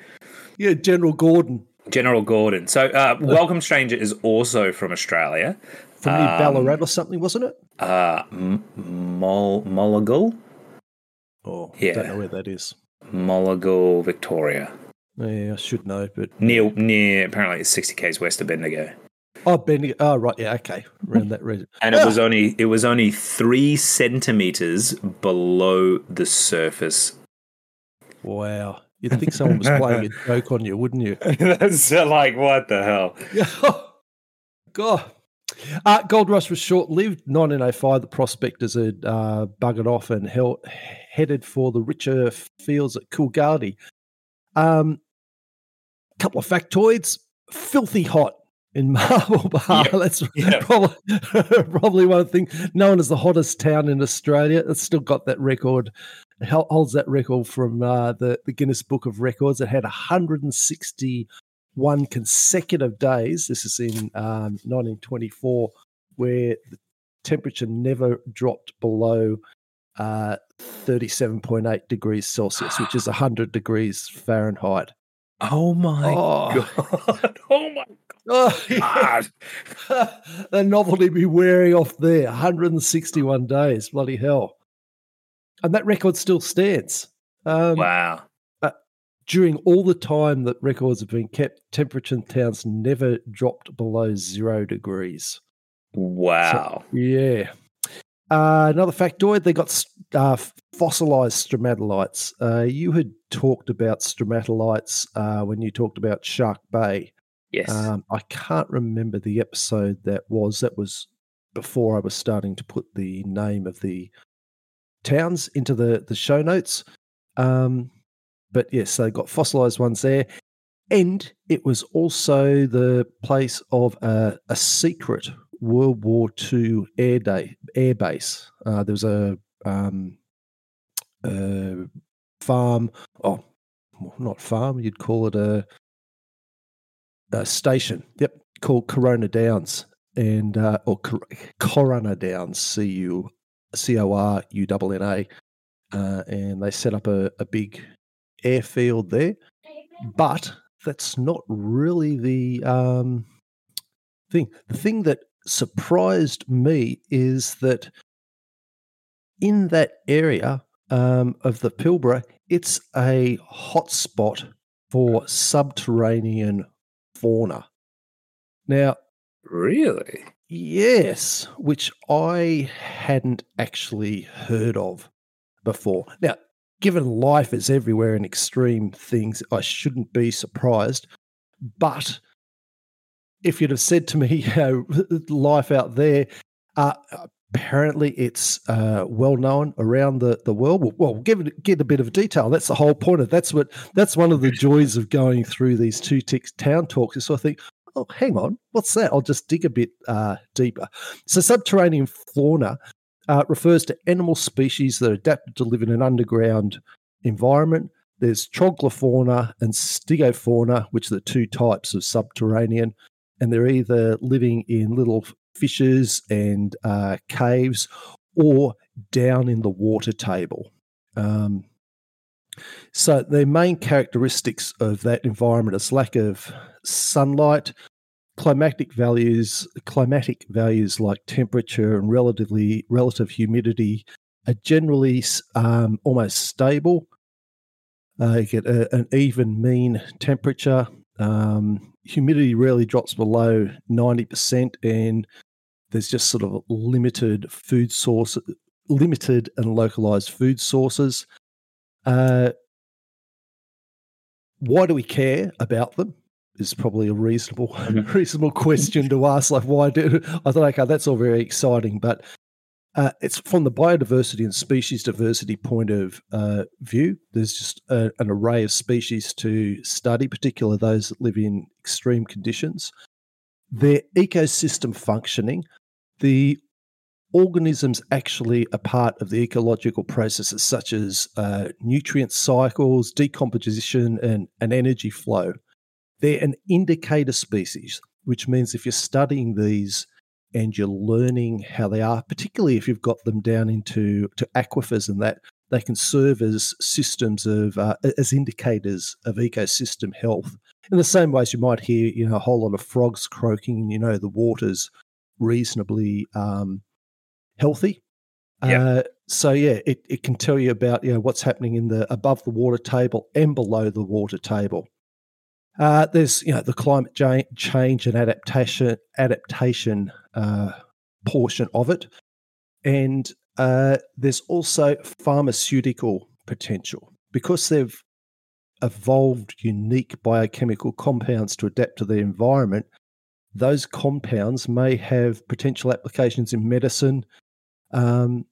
Yeah, General Gordon. General Gordon. So, uh, Welcome Stranger is also from Australia. From um, Ballarat or something, wasn't it? Uh, M- Mol- Moliagul. Oh, yeah. don't know where that is. Moliagul, Victoria. Yeah, I should know, but near near apparently it's sixty k's west of Bendigo. Oh, Bendigo. Oh, right. Yeah. Okay. Around that region. and it ah! was only it was only three centimeters below the surface. Wow. You'd think someone was playing a joke on you, wouldn't you? That's like what the hell? God. Uh, Gold Rush was short lived. 1905, the prospectors had uh, buggered off and held, headed for the richer fields at Coolgardie. Um, couple of factoids filthy hot in Marble Bar. Yeah, That's yeah. probably, probably one thing. Known as the hottest town in Australia. It's still got that record, hel- holds that record from uh, the, the Guinness Book of Records. It had 161 consecutive days. This is in um, 1924, where the temperature never dropped below uh, 37.8 degrees Celsius, which is 100 degrees Fahrenheit. Oh my Oh. god! Oh my Oh, god! the novelty be wearing off there. 161 days. Bloody hell. And that record still stands. Um, Wow! During all the time that records have been kept, temperature in towns never dropped below zero degrees. Wow! Yeah. Uh, another factoid, they got uh, fossilized stromatolites. Uh, you had talked about stromatolites uh, when you talked about Shark Bay. yes. Um, I can't remember the episode that was. That was before I was starting to put the name of the towns into the, the show notes. Um, but yes, they got fossilized ones there. And it was also the place of a, a secret World War II air day air base. Uh, there was a um, uh, farm. Oh, not farm. You'd call it a uh, station. Yep, called Corunna Downs and uh, or Cor- Corunna Downs, C U C O R U N N A, uh, and they set up a, a big airfield there. But that's not really the um, thing. The thing that surprised me is that in that area um, of the Pilbara, it's a hotspot for subterranean fauna. Now, really? yes, which I hadn't actually heard of before. Now, given life is everywhere in extreme things, I shouldn't be surprised. But if you'd have said to me, you know, life out there, uh, apparently it's uh, well known around the, the world. Well, well, give it get a bit of detail. That's the whole point of that's what that's one of the joys of going through these two tick town talks. So I think, oh, hang on, what's that? I'll just dig a bit uh, deeper. So, subterranean fauna uh, refers to animal species that are adapted to live in an underground environment. There's troglofauna and stygofauna, which are the two types of subterranean, and they're either living in little fissures and uh, caves or down in the water table. Um, so the main characteristics of that environment is lack of sunlight, climatic values, climatic values like temperature and relatively relative humidity are generally um, almost stable. Uh, you get a, an even mean temperature. Um, humidity rarely drops below ninety percent, and there's just sort of limited food source, limited and localized food sources. Uh, why do we care about them? Is probably a reasonable Mhm. reasonable question to ask. Like, why do I thought? Okay, that's all very exciting, but uh, it's from the biodiversity and species diversity point of uh, view. There's just a, an array of species to study, particularly those that live in extreme conditions. Their ecosystem functioning, the organisms actually are part of the ecological processes such as uh, nutrient cycles, decomposition, and, and energy flow. They're an indicator species, which means if you're studying these and you're learning how they are, particularly if you've got them down into to aquifers and that, they can serve as systems of uh, as indicators of ecosystem health. In the same ways, you might hear, you know, a whole lot of frogs croaking, and you know the water's reasonably um, healthy. Yeah. Uh, so yeah, it, it can tell you about you know what's happening in the above the water table and below the water table. Uh, there's you know the climate change and adaptation adaptation uh, portion of it, and uh, there's also pharmaceutical potential because they've evolved unique biochemical compounds to adapt to the environment. Those compounds may have potential applications in medicine, um,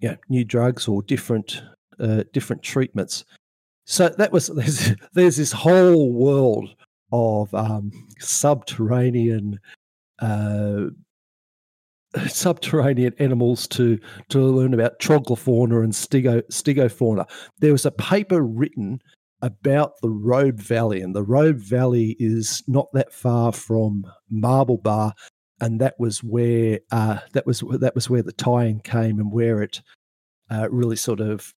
you know, new drugs or different uh, different treatments. So that was there's, there's this whole world of um, subterranean uh, subterranean animals to to learn about troglofauna and stigo, stygofauna. There was a paper written about the Robe Valley, and the Robe Valley is not that far from Marble Bar, and that was where uh, that was that was where the tie-in came and where it uh, really sort of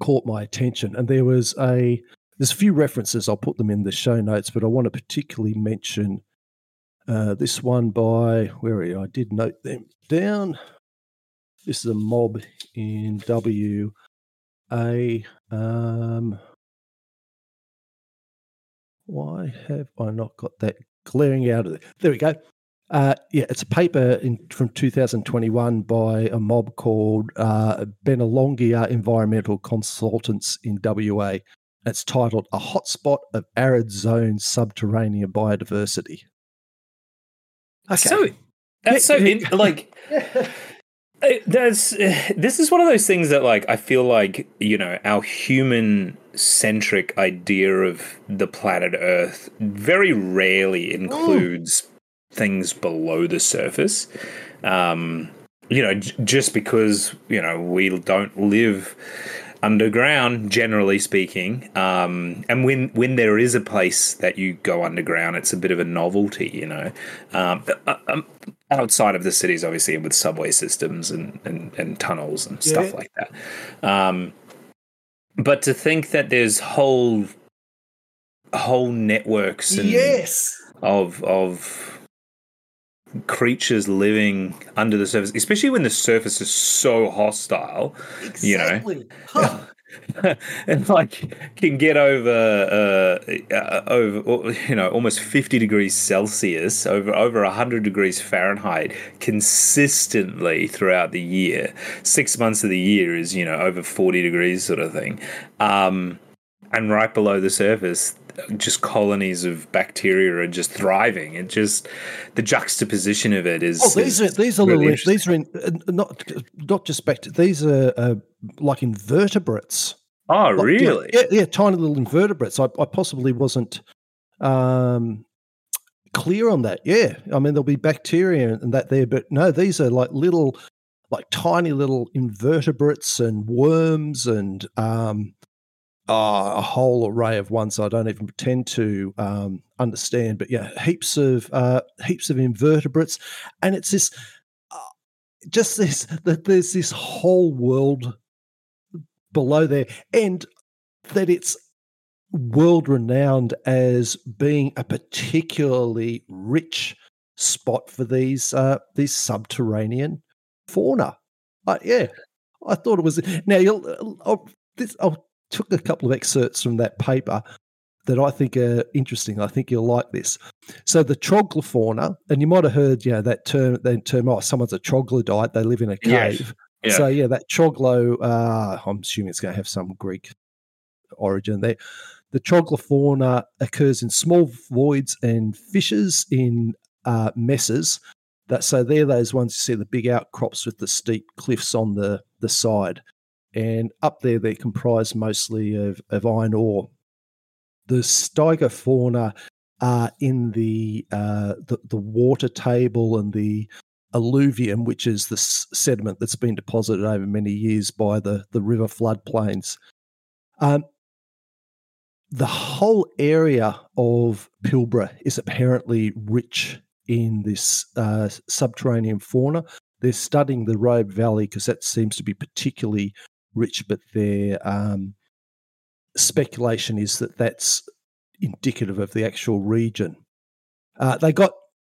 caught my attention. And there was a there's a few references. I'll put them in the show notes, but I want to particularly mention uh, this one by where you? I did note them down. This is a mob in W A. Um, why have I not got that glaring out of there? There we go. Uh, yeah, it's a paper in, from 2021 by a mob called uh, Bennelongia Environmental Consultants in WA. It's titled A Hotspot of Arid Zone Subterranean Biodiversity. Okay. So that's so in, like there's this is one of those things that like I feel like you know our human centric idea of the planet Earth very rarely includes things below the surface. Um, you know, j- just because you know we don't live underground, generally speaking, um, and when when there is a place that you go underground, it's a bit of a novelty. You know, um, uh, um, outside of the cities, obviously, with subway systems and and, and tunnels and yeah. stuff like that. Um, but to think that there's whole whole networks and yes of of creatures living under the surface, especially when the surface is so hostile. Exactly. You know, huh. and like can get over uh, uh, over you know almost 50 degrees celsius over over 100 degrees fahrenheit consistently throughout the year six months of the year is you know over 40 degrees sort of thing um, and right below the surface just colonies of bacteria are just thriving. It just the juxtaposition of it is. Oh, these is are these are really these are in, uh, not not just bacteria. These are uh, like invertebrates. Oh, like, really? Yeah, yeah, tiny little invertebrates. I, I possibly wasn't um, clear on that. Yeah, I mean there'll be bacteria and that there, but no, these are like little, like tiny little invertebrates and worms and um, uh, a whole array of ones I don't even pretend to um, understand. But yeah, heaps of uh, heaps of invertebrates, and it's this uh, just this that there's this whole world below there, and that it's world renowned as being a particularly rich spot for these uh, these subterranean fauna. Uh, yeah, I thought it was. Now you'll. I'll, this, I'll took a couple of excerpts from that paper that I think are interesting. I think you'll like this. So the troglofauna, and you might have heard, you know, that term, that term, oh, someone's a troglodyte, they live in a cave. Yes. Yeah. So yeah, that troglo, uh, I'm assuming it's going to have some Greek origin there. The troglofauna occurs in small voids and fissures in uh, mesas. That so they're those ones you see the big outcrops with the steep cliffs on the the side and up there they're comprised mostly of, of iron ore. The stygofauna are in the, uh, the, the water table and the alluvium, which is the sediment that's been deposited over many years by the the river floodplains. Um, the whole area of Pilbara is apparently rich in this uh, subterranean fauna. They're studying the Robe Valley because that seems to be particularly rich, but their um, speculation is that that's indicative of the actual region. Uh, they got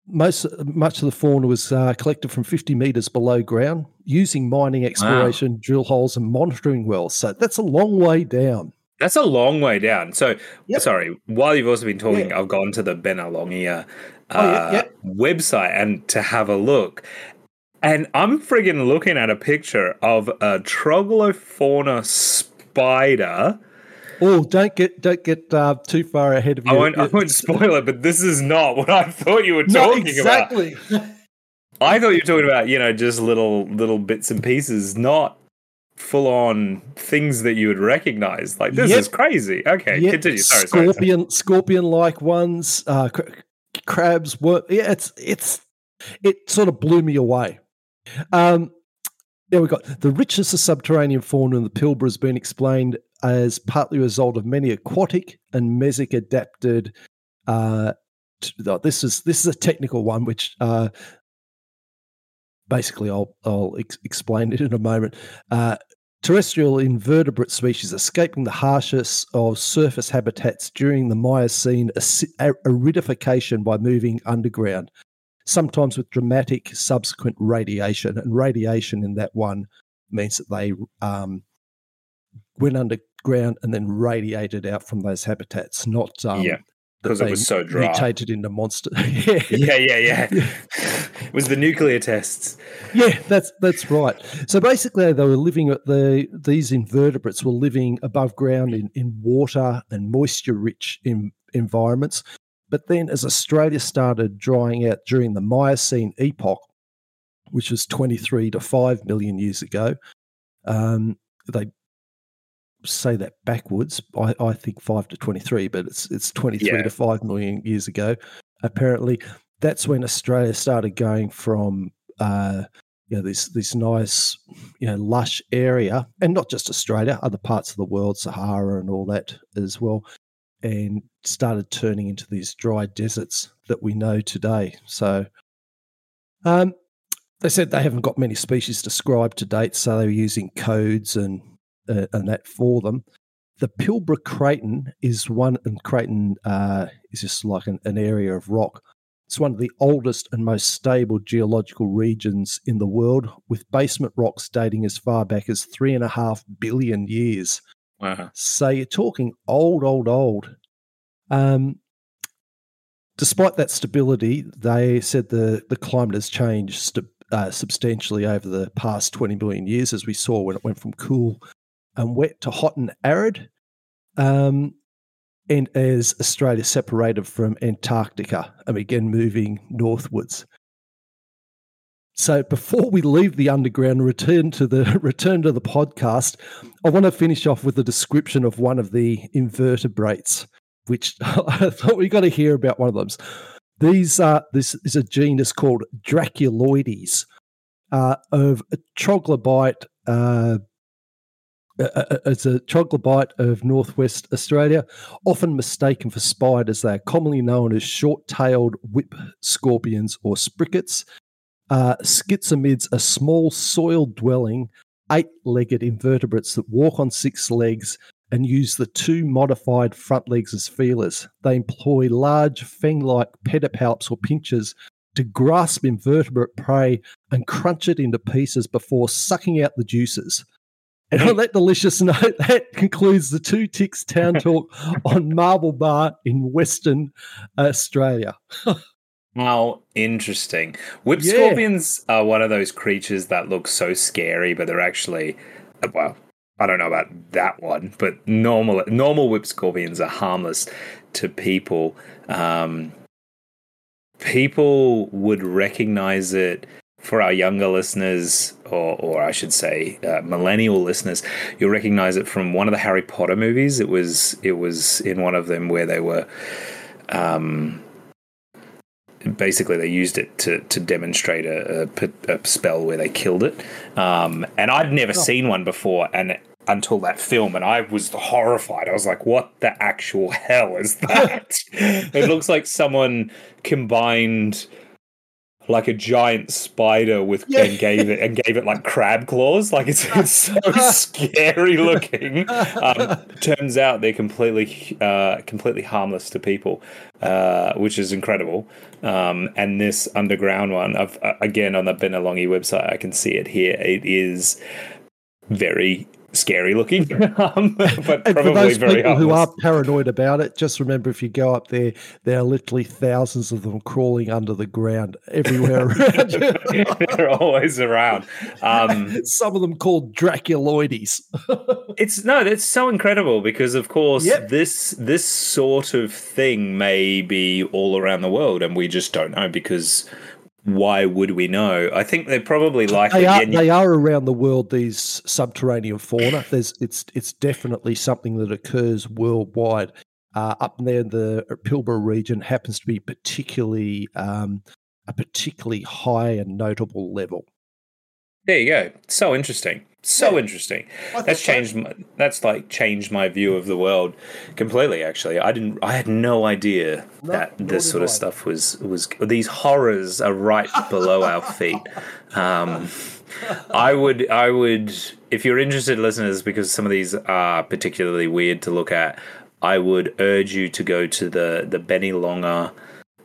most much of the fauna was uh, collected from 50 meters below ground using mining exploration, wow. drill holes, and monitoring wells. So that's a long way down. That's a long way down. So, Yep. sorry, while you've also been talking, Yeah. I've gone to the Bennelongia uh, Oh, yeah, yeah. website and to have a look. And I'm friggin' looking at a picture of a Troglofauna spider. Oh, don't get don't get uh, too far ahead of you. I won't, I won't spoil it, but this is not what I thought you were No, talking about. exactly. I thought you were talking about, you know, just little little bits and pieces, not full on things that you would recognize. Like this Yep. is crazy. Okay, Yeah, continue. Sorry, sorry, sorry. scorpion, scorpion-like ones, uh, cr- crabs. Were yeah, it's it's it sort of blew me away. Um, yeah, we got the richness of subterranean fauna in the Pilbara has been explained as partly a result of many aquatic and mesic adapted. Uh, t- oh, this is this is a technical one, which uh, basically I'll I'll ex- explain it in a moment. Uh, terrestrial invertebrate species escaping the harshness of surface habitats during the Miocene aridification by moving underground, sometimes with dramatic subsequent radiation. And radiation in that one means that they um, went underground and then radiated out from those habitats, not um, Yeah, that 'cause it was so dry. mutated into monster. yeah. yeah, yeah, yeah. it was the nuclear tests. Yeah, that's that's right. So basically, they were living at the these invertebrates were living above ground in, in water and moisture rich in, environments. But then, as Australia started drying out during the Miocene epoch, which was twenty three to five million years ago, um, they say that backwards. I, I think five to twenty three, but it's it's twenty three Yeah. to five million years ago. Apparently, that's when Australia started going from uh, you know this this nice you know lush area, and not just Australia, other parts of the world, Sahara and all that as well, and started turning into these dry deserts that we know today. So, um, they said they haven't got many species described to date, so they were using codes and uh, and that for them. The Pilbara Craton is one, and Craton uh, is just like an, an area of rock. It's one of the oldest and most stable geological regions in the world, with basement rocks dating as far back as three and a half billion years. Wow. So you're talking old, old, old. Um, despite that stability, they said the, the climate has changed st- uh, substantially over the past 20 billion years, as we saw when it went from cool and wet to hot and arid. Um, and as Australia separated from Antarctica and began moving northwards. So before we leave the underground return to the return to the podcast, I want to finish off with a description of one of the invertebrates, which I thought we got to hear about one of them. These are this is a genus called Draculoides uh, of a troglobite. Uh, it's a troglobite of northwest Australia, often mistaken for spiders. They are commonly known as short-tailed whip scorpions or sprickets. Uh, are small soil-dwelling, eight-legged invertebrates that walk on six legs and use the two modified front legs as feelers. They employ large fang-like pedipalps or pinchers to grasp invertebrate prey and crunch it into pieces before sucking out the juices. And on that delicious note, that concludes the Two Ticks Town Talk on Marble Bar in Western Australia. How interesting. Whip Yeah. scorpions are one of those creatures that look so scary, but they're actually, well, I don't know about that one, but normal normal whip scorpions are harmless to people. Um, people would recognize it for our younger listeners, or, or I should say, uh, millennial listeners. You'll recognize it from one of the Harry Potter movies. It was it was in one of them where they were. Um, basically they used it to to demonstrate a spell where they killed it. Um, and i'd never seen one before and until that film and i was horrified. I was like what the actual hell is that? It looks like someone combined like a giant spider with Yeah. and gave it and gave it like crab claws. Like it's, it's so scary looking. Um, turns out they're completely uh, completely harmless to people uh, which is incredible. Um, and this underground one I've, uh, again on the Benalongi website I can see it here. It is very scary looking, um, but And for those very people who are paranoid about it, just remember if you go up there, there are literally thousands of them crawling under the ground everywhere around. They're always around. Um, Some of them called Draculoides. It's no, that's so incredible because of course Yep. this this sort of thing may be all around the world and we just don't know because why would we know? I think they're probably likely They are, yeah, they are around the world. These subterranean fauna. There's it's it's definitely something that occurs worldwide. Uh, up there in the Pilbara region happens to be particularly um, a particularly high and notable level. There you go. So interesting. So Yeah. interesting. That's changed my, that's like changed my view of the world completely actually. I didn't I had no idea No, that this sort of stuff was was these horrors are right below our feet. Um I would, I would, if you're interested, listeners, because some of these are particularly weird to look at, I would urge you to go to the the Bennelongia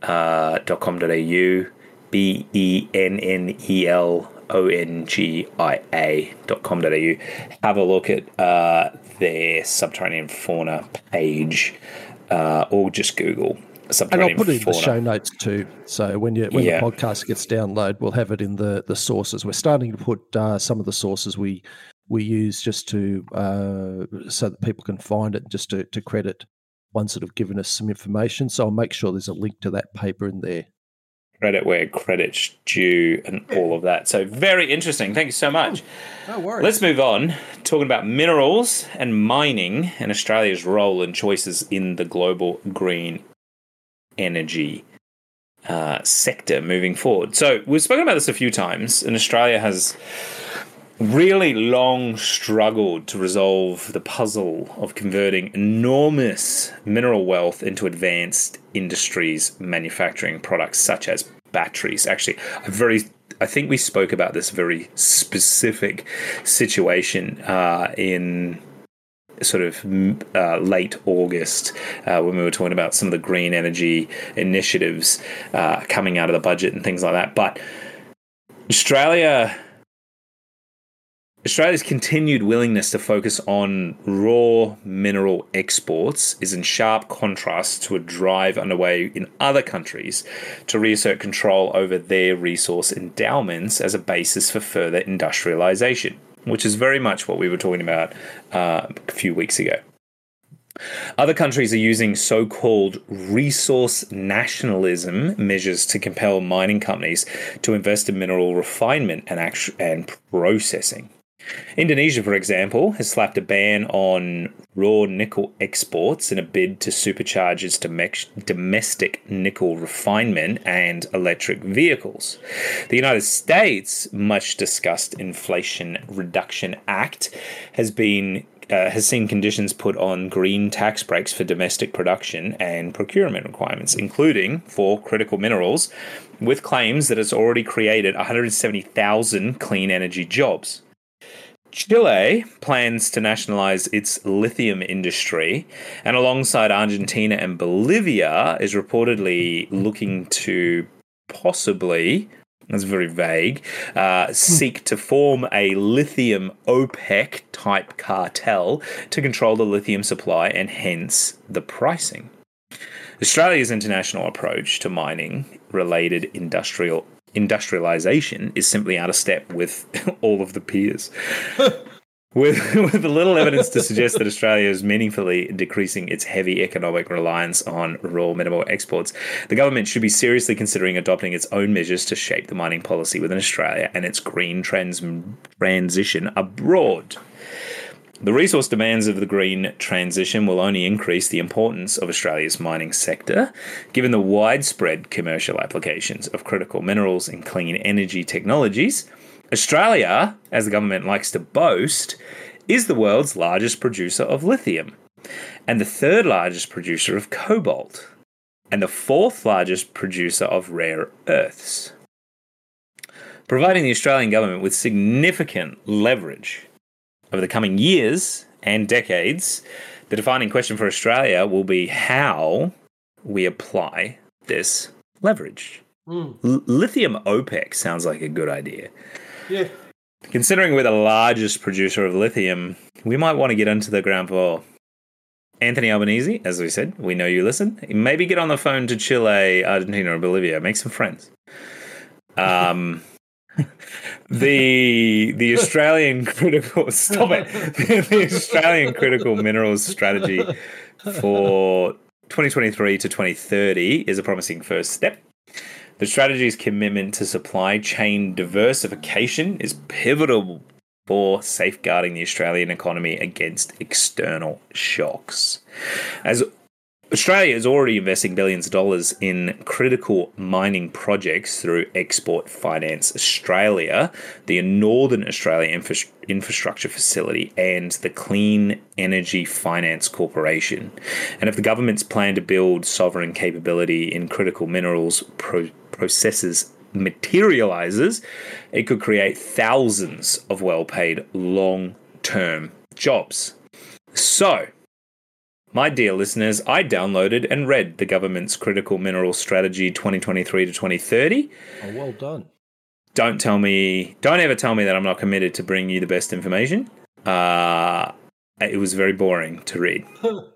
uh, .com.au, b e n n e l o n g i a .com.au. Have a look at uh, their subterranean fauna page, uh, or just Google subterranean fauna. And I'll put it in the show notes too. So when you when Yeah. the podcast gets downloaded, we'll have it in the the sources. We're starting to put uh, some of the sources we we use just to uh, so that people can find it, just to, to credit ones that have given us some information. So I'll make sure there's a link to that paper in there. Credit where credit's due and all of that. So very interesting. Thank you so much. No worries. Let's move on. Talking about minerals and mining and Australia's role and choices in the global green energy uh, sector moving forward. So we've spoken about this a few times, and Australia has really long struggled to resolve the puzzle of converting enormous mineral wealth into advanced industries manufacturing products such as batteries. Actually, a very I think we spoke about this very specific situation uh, in sort of uh, late August uh, when we were talking about some of the green energy initiatives uh, coming out of the budget and things like that. But Australia. Australia's continued willingness to focus on raw mineral exports is in sharp contrast to a drive underway in other countries to reassert control over their resource endowments as a basis for further industrialization, which is very much what we were talking about uh, a few weeks ago. Other countries are using so called resource nationalism measures to compel mining companies to invest in mineral refinement and, actu- and processing. Indonesia, for example, has slapped a ban on raw nickel exports in a bid to supercharge its domestic nickel refinement and electric vehicles. The United States' much discussed Inflation Reduction Act has been uh, has seen conditions put on green tax breaks for domestic production and procurement requirements, including for critical minerals, with claims that it's already created 170,000 clean energy jobs. Chile plans to nationalize its lithium industry, and alongside Argentina and Bolivia, is reportedly looking to possibly, that's very vague, uh, seek to form a lithium OPEC type cartel to control the lithium supply and hence the pricing. Australia's international approach to mining related industrial industrialization is simply out of step with all of the peers. with, with little evidence to suggest that Australia is meaningfully decreasing its heavy economic reliance on raw mineral exports, the government should be seriously considering adopting its own measures to shape the mining policy within Australia and its green trans- transition abroad. The resource demands of the green transition will only increase the importance of Australia's mining sector, given the widespread commercial applications of critical minerals and clean energy technologies. Australia, as the government likes to boast, is the world's largest producer of lithium, and the third largest producer of cobalt, and the fourth largest producer of rare earths. Providing the Australian government with significant leverage over the coming years and decades, the defining question for Australia will be how we apply this leverage. L- lithium OPEC sounds like a good idea. Yeah. considering we're the largest producer of lithium, we might want to get into the ground floor. Anthony Albanese, as we said, we know you listen. Maybe get on the phone to Chile, Argentina, or Bolivia. Make some friends. Um, the the Australian critical stop it. the Australian critical minerals strategy for 2023 to 2030 is a promising first step. The strategy's commitment to supply chain diversification is pivotal for safeguarding the Australian economy against external shocks. As Australia is already investing billions of dollars in critical mining projects through Export Finance Australia, the Northern Australia Infra- Infrastructure Facility, and the Clean Energy Finance Corporation. And if the government's plan to build sovereign capability in critical minerals pro- processes materializes, it could create thousands of well paid long term jobs. So, my dear listeners, I downloaded and read the government's Critical Mineral Strategy 2023 to 2030. Oh, well done. Don't tell me, don't ever tell me that I'm not committed to bring you the best information. Uh, it was very boring to read.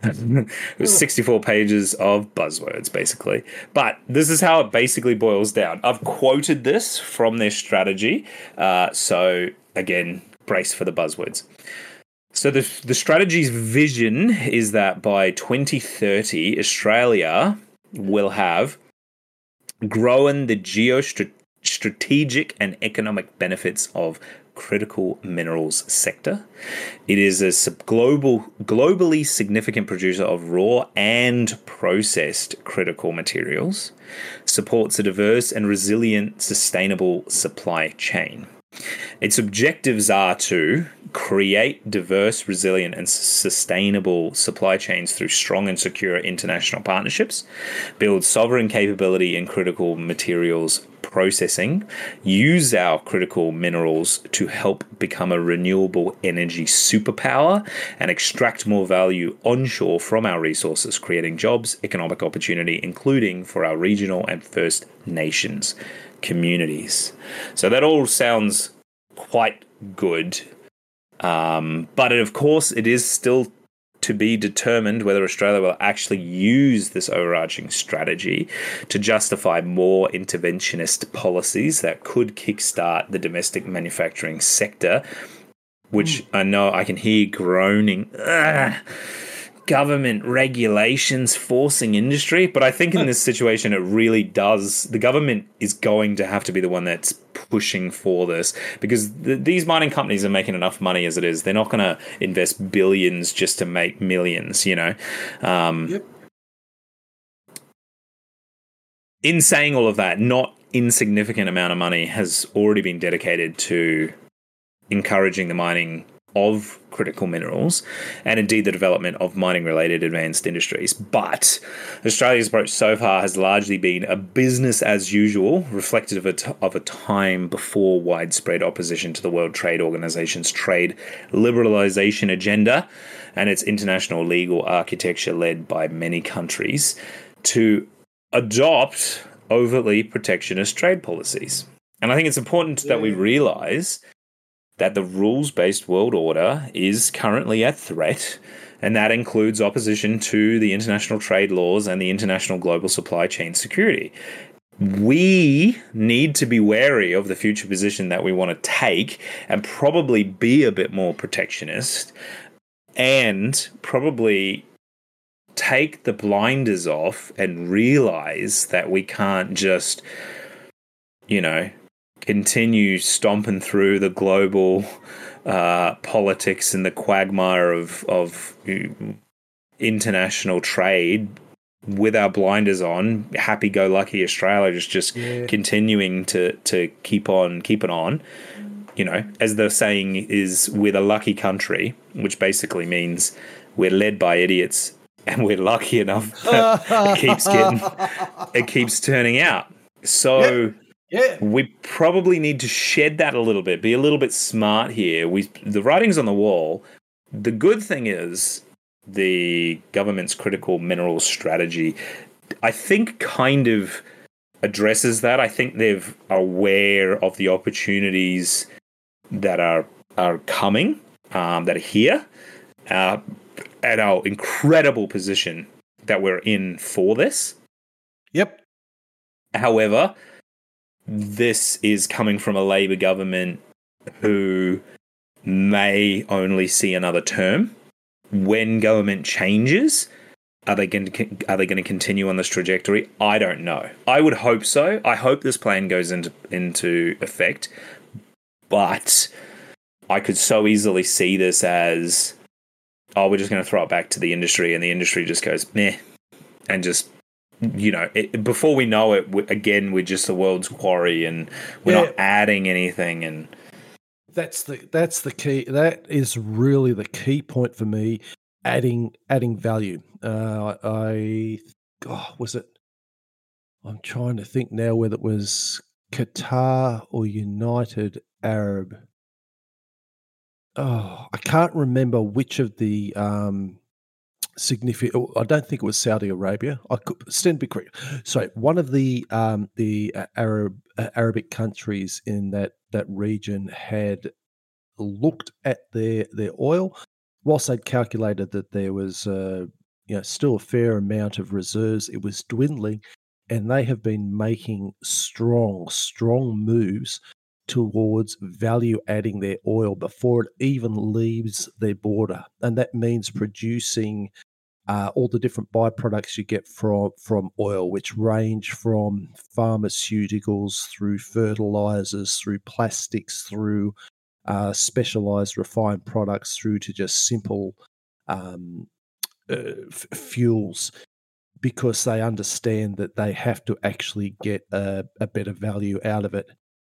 it was 64 pages of buzzwords, basically. But this is how it basically boils down. I've quoted this from their strategy. Uh, so, again, brace for the buzzwords. So the the strategy's vision is that by 2030, Australia will have grown the geostrategic and economic benefits of critical minerals sector. It is a global, globally significant producer of raw and processed critical materials, supports a diverse and resilient sustainable supply chain. Its objectives are to create diverse, resilient, and sustainable supply chains through strong and secure international partnerships, build sovereign capability in critical materials processing, use our critical minerals to help become a renewable energy superpower, and extract more value onshore from our resources, creating jobs, economic opportunity, including for our regional and First Nations communities. So that all sounds quite good. Um, but of course, it is still to be determined whether Australia will actually use this overarching strategy to justify more interventionist policies that could kickstart the domestic manufacturing sector, which mm. I know I can hear groaning. Ugh government regulations forcing industry, but I think in this situation, it really does. The government is going to have to be the one that's pushing for this because th- these mining companies are making enough money as it is. They're not going to invest billions just to make millions, you know? Um, yep. In saying all of that, not insignificant amount of money has already been dedicated to encouraging the mining of critical minerals and indeed the development of mining related advanced industries. But Australia's approach so far has largely been a business as usual, reflective of a, t- of a time before widespread opposition to the World Trade Organization's trade liberalization agenda and its international legal architecture led by many countries to adopt overtly protectionist trade policies. And I think it's important yeah. that we realize that the rules based world order is currently a threat, and that includes opposition to the international trade laws and the international global supply chain security. We need to be wary of the future position that we want to take and probably be a bit more protectionist and probably take the blinders off and realize that we can't just, you know, continue stomping through the global uh, politics and the quagmire of of international trade with our blinders on, happy-go-lucky Australia just just yeah. continuing to to keep on keeping on. You know, as the saying is, we're the lucky country, which basically means we're led by idiots, and we're lucky enough that it keeps getting, it keeps turning out. So. Yeah. We probably need to shed that a little bit, be a little bit smart here. We the writing's on the wall. The good thing is the government's critical minerals strategy I think kind of addresses that. I think they're aware of the opportunities that are are coming, um, that are here, uh, at our incredible position that we're in for this. Yep. However, this is coming from a Labor government who may only see another term. When government changes, are they going to are they going to continue on this trajectory? I don't know. I would hope so. I hope this plan goes into into effect, but I could so easily see this as, oh, we're just going to throw it back to the industry, and the industry just goes meh, and just you know, it, before we know it, we, again, we're just the world's quarry, and we're yeah. not adding anything. And that's the that's the key. That is really the key point for me. Adding adding value. Uh, I oh, was it. I'm trying to think now whether it was Qatar or United Arab. Oh, I can't remember which of the um, significant. Oh, I don't think it was Saudi Arabia. I could stand be correct. So one of the um, the uh, Arab uh, Arabic countries in that that region had looked at their their oil, whilst they'd calculated that there was uh, you know still a fair amount of reserves, it was dwindling, and they have been making strong strong moves towards value adding their oil before it even leaves their border. And that means producing uh, all the different byproducts you get from from oil, which range from pharmaceuticals through fertilizers, through plastics, through uh, specialized refined products, through to just simple um, uh, f- fuels, because they understand that they have to actually get a, a better value out of it.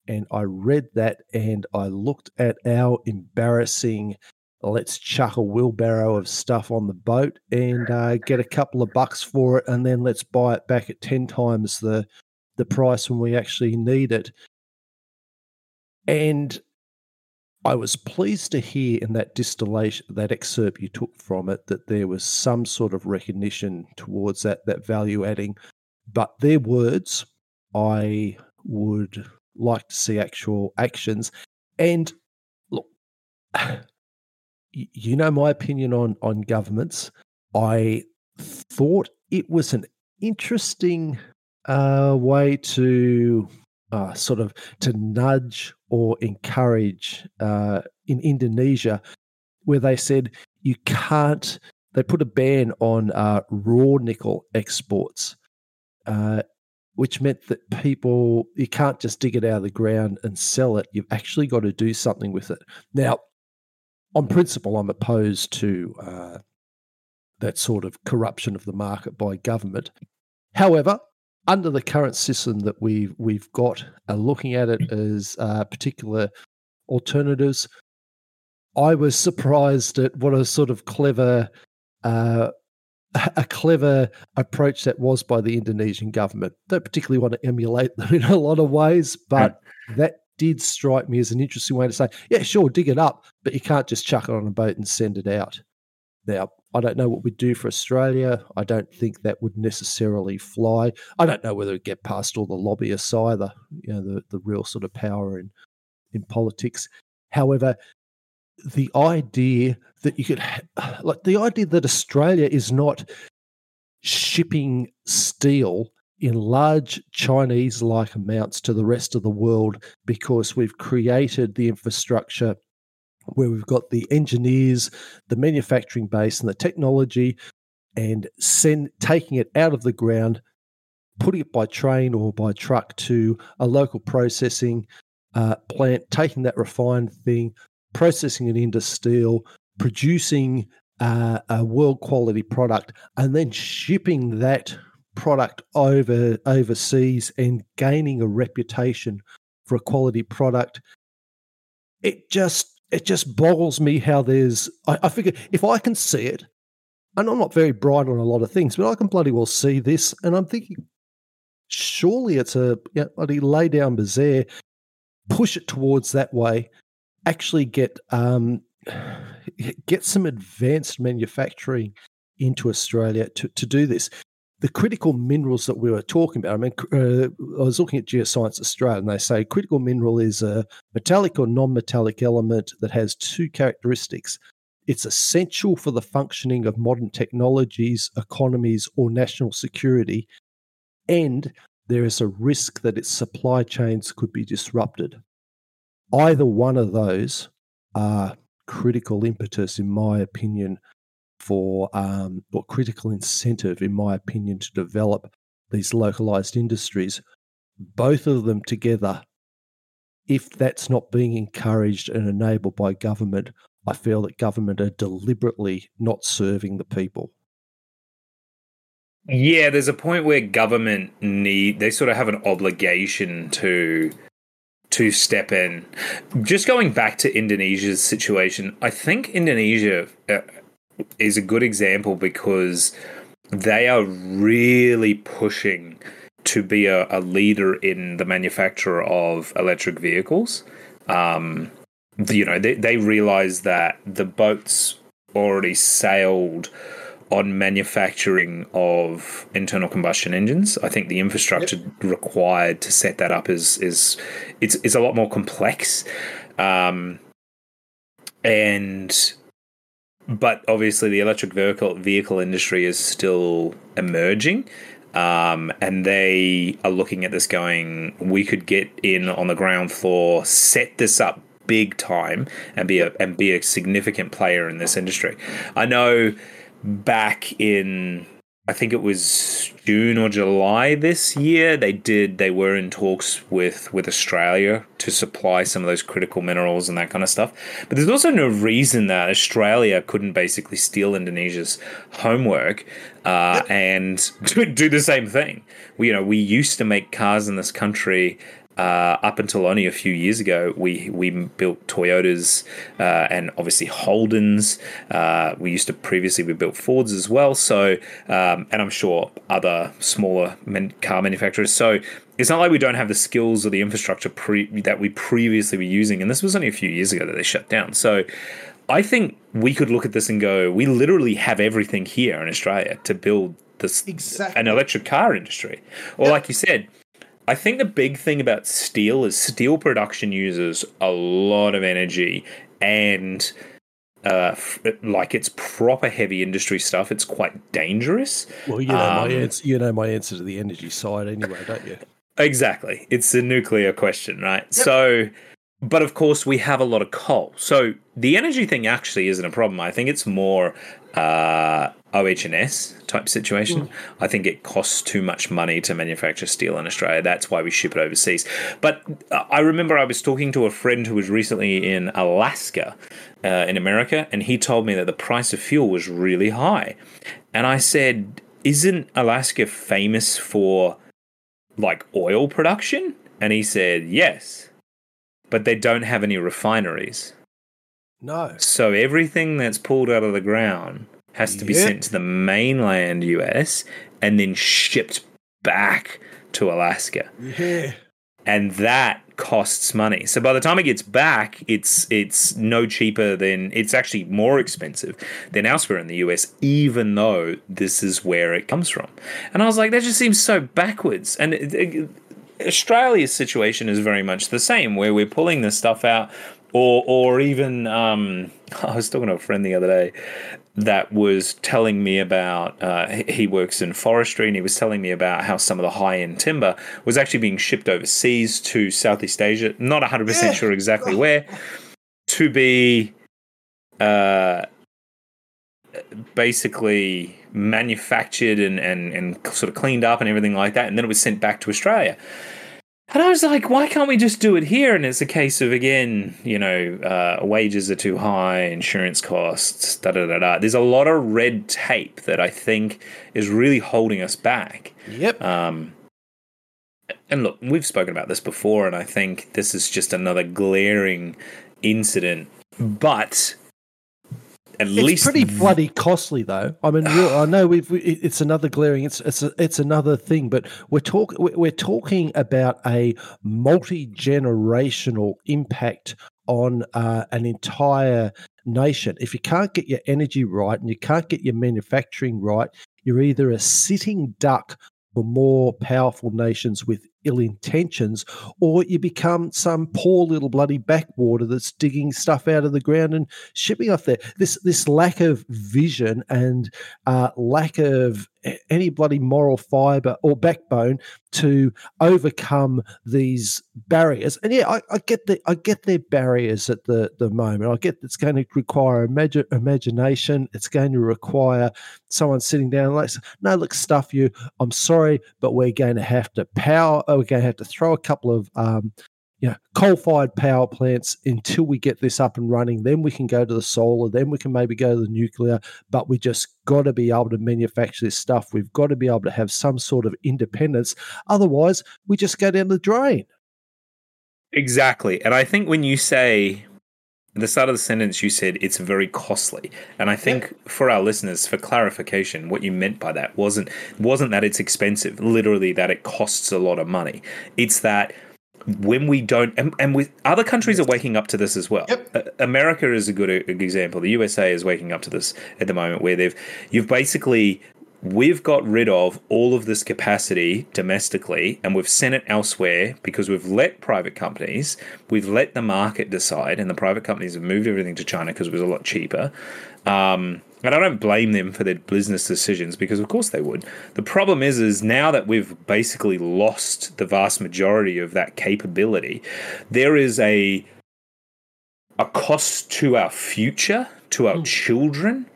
And I read that and I looked at our embarrassing let's chuck a wheelbarrow of stuff on the boat and uh, get a couple of bucks for it, and then let's buy it back at ten times the the price when we actually need it. And I was pleased to hear in that distillation, that excerpt you took from it, that there was some sort of recognition towards that that value adding. But their words, I would like to see actual actions. And look, you know my opinion on on governments. I thought it was an interesting uh, way to uh, sort of to nudge or encourage uh, in Indonesia, where they said you can't. They put a ban on uh, raw nickel exports, uh, which meant that people you can't just dig it out of the ground and sell it. You've actually got to do something with it. Now, on principle, I'm opposed to uh, that sort of corruption of the market by government. However, under the current system that we've we've got, uh, looking at it as uh, particular alternatives, I was surprised at what a sort of clever, uh, a clever approach that was by the Indonesian government. Don't particularly want to emulate them in a lot of ways, but that did strike me as an interesting way to say, yeah, sure, dig it up, but you can't just chuck it on a boat and send it out. Now, I don't know what we'd do for Australia. I don't think that would necessarily fly. I don't know whether it'd get past all the lobbyists either, you know, the, the real sort of power in, in politics. However, the idea that you could, like, the idea that Australia is not shipping steel in large Chinese like amounts to the rest of the world because we've created the infrastructure where we've got the engineers, the manufacturing base, and the technology, and send taking it out of the ground, putting it by train or by truck to a local processing uh, plant, taking that refined thing, processing it into steel, producing uh, a world quality product, and then shipping that product over overseas and gaining a reputation for a quality product it just it just boggles me how there's I, I figure if i can see it and i'm not very bright on a lot of things but i can bloody well see this and i'm thinking surely it's a you know, bloody lay down bazaar push it towards that way actually get um get some advanced manufacturing into australia to, to do this the critical minerals that we were talking about. I mean, uh, I was looking at Geoscience Australia, and they say critical mineral is a metallic or non-metallic element that has two characteristics. It's essential for the functioning of modern technologies, economies, or national security, and there is a risk that its supply chains could be disrupted. Either one of those are critical impetus, in my opinion, for um, or critical incentive, in my opinion, to develop these localized industries. Both of them together, if that's not being encouraged and enabled by government, I feel that government are deliberately not serving the people. Yeah, there's a point where government need they sort of have an obligation to to step in. Just going back to Indonesia's situation, I think Indonesia uh, is a good example because they are really pushing to be a, a leader in the manufacture of electric vehicles. Um, you know, they, they realize that the boats already sailed on manufacturing of internal combustion engines. I think the infrastructure yep. required to set that up is is it's is a lot more complex. Um, and but obviously the electric vehicle vehicle industry is still emerging. Um, and they are looking at this going, we could get in on the ground floor, set this up big time, and be a and be a significant player in this industry. I know back in I think it was June or July this year. They did. They were in talks with with Australia to supply some of those critical minerals and that kind of stuff. But there's also no reason that Australia couldn't basically steal Indonesia's homework uh, and do the same thing. We, you know, we used to make cars in this country uh, up until only a few years ago, we we built Toyotas uh, and obviously Holdens. Uh, we used to previously we built Fords as well. So um, and I'm sure other smaller men- car manufacturers. So it's not like we don't have the skills or the infrastructure pre- that we previously were using. And this was only a few years ago that they shut down. So I think we could look at this and go, we literally have everything here in Australia to build this exactly. an electric car industry. Or yep. like you said I think the big thing about steel is steel production uses a lot of energy and uh, like it's proper heavy industry stuff. It's quite dangerous. Well, you know um, my answer. You know my answer to the energy side, anyway, don't you? Exactly. It's a nuclear question, right? Yep. So, but of course, we have a lot of coal. So the energy thing actually isn't a problem. I think it's more uh, OH&S type situation. Mm. I think it costs too much money to manufacture steel in Australia. That's why we ship it overseas. But uh, I remember I was talking to a friend who was recently in Alaska, uh, in America, and he told me that the price of fuel was really high. And I said, "Isn't Alaska famous for like oil production?" And he said, "Yes." But they don't have any refineries. No. So everything that's pulled out of the ground has to be sent to the mainland US and then shipped back to Alaska. Yeah. And that costs money. So by the time it gets back, it's it's no cheaper than it's actually more expensive than elsewhere in the US, even though this is where it comes from. And I was like, that just seems so backwards. And it, it, Australia's situation is very much the same, where we're pulling this stuff out or or even um, I was talking to a friend the other day that was telling me about uh, he works in forestry and he was telling me about how some of the high end timber was actually being shipped overseas to Southeast Asia. Not 100% sure exactly where to be uh, basically manufactured and, and, and sort of cleaned up and everything like that. And then it was sent back to Australia. And I was like, why can't we just do it here? And it's a case of, again, you know, uh, wages are too high, insurance costs, da da da da. There's a lot of red tape that I think is really holding us back. Yep. Um, and look, we've spoken about this before, and I think this is just another glaring incident. But at it's least pretty bloody costly though. I mean i know we've it's another glaring it's it's a, it's another thing but we're talking we're talking about a multi-generational impact on uh, an entire nation. If you can't get your energy right and you can't get your manufacturing right you're either a sitting duck for more powerful nations with ill intentions, or you become some poor little bloody backwater that's digging stuff out of the ground and shipping off there. This this lack of vision and uh, lack of any bloody moral fiber or backbone to overcome these barriers. And yeah, I, I get the I get their barriers at the the moment. I get it's going to require imagine, imagination. It's going to require someone sitting down like, no, look, stuff you. I'm sorry, but we're going to have to power we're going to have to throw a couple of um, you know, coal-fired power plants until we get this up and running. Then we can go to the solar. Then we can maybe go to the nuclear. But we just got to be able to manufacture this stuff. We've got to be able to have some sort of independence. Otherwise, we just go down the drain. Exactly. And I think when you say at the start of the sentence, you said it's very costly, and I think yeah. for our listeners, for clarification, what you meant by that wasn't wasn't that it's expensive, literally that it costs a lot of money. It's that when we don't, and, and with other countries are waking up to this as well. Yep. America is a good, a good example. The USA is waking up to this at the moment, where they've you've basically we've got rid of all of this capacity domestically and we've sent it elsewhere because we've let private companies, we've let the market decide, and the private companies have moved everything to China because it was a lot cheaper. Um, and I don't blame them for their business decisions because, of course, they would. The problem is, is now that we've basically lost the vast majority of that capability, there is a a cost to our future, to our mm. children,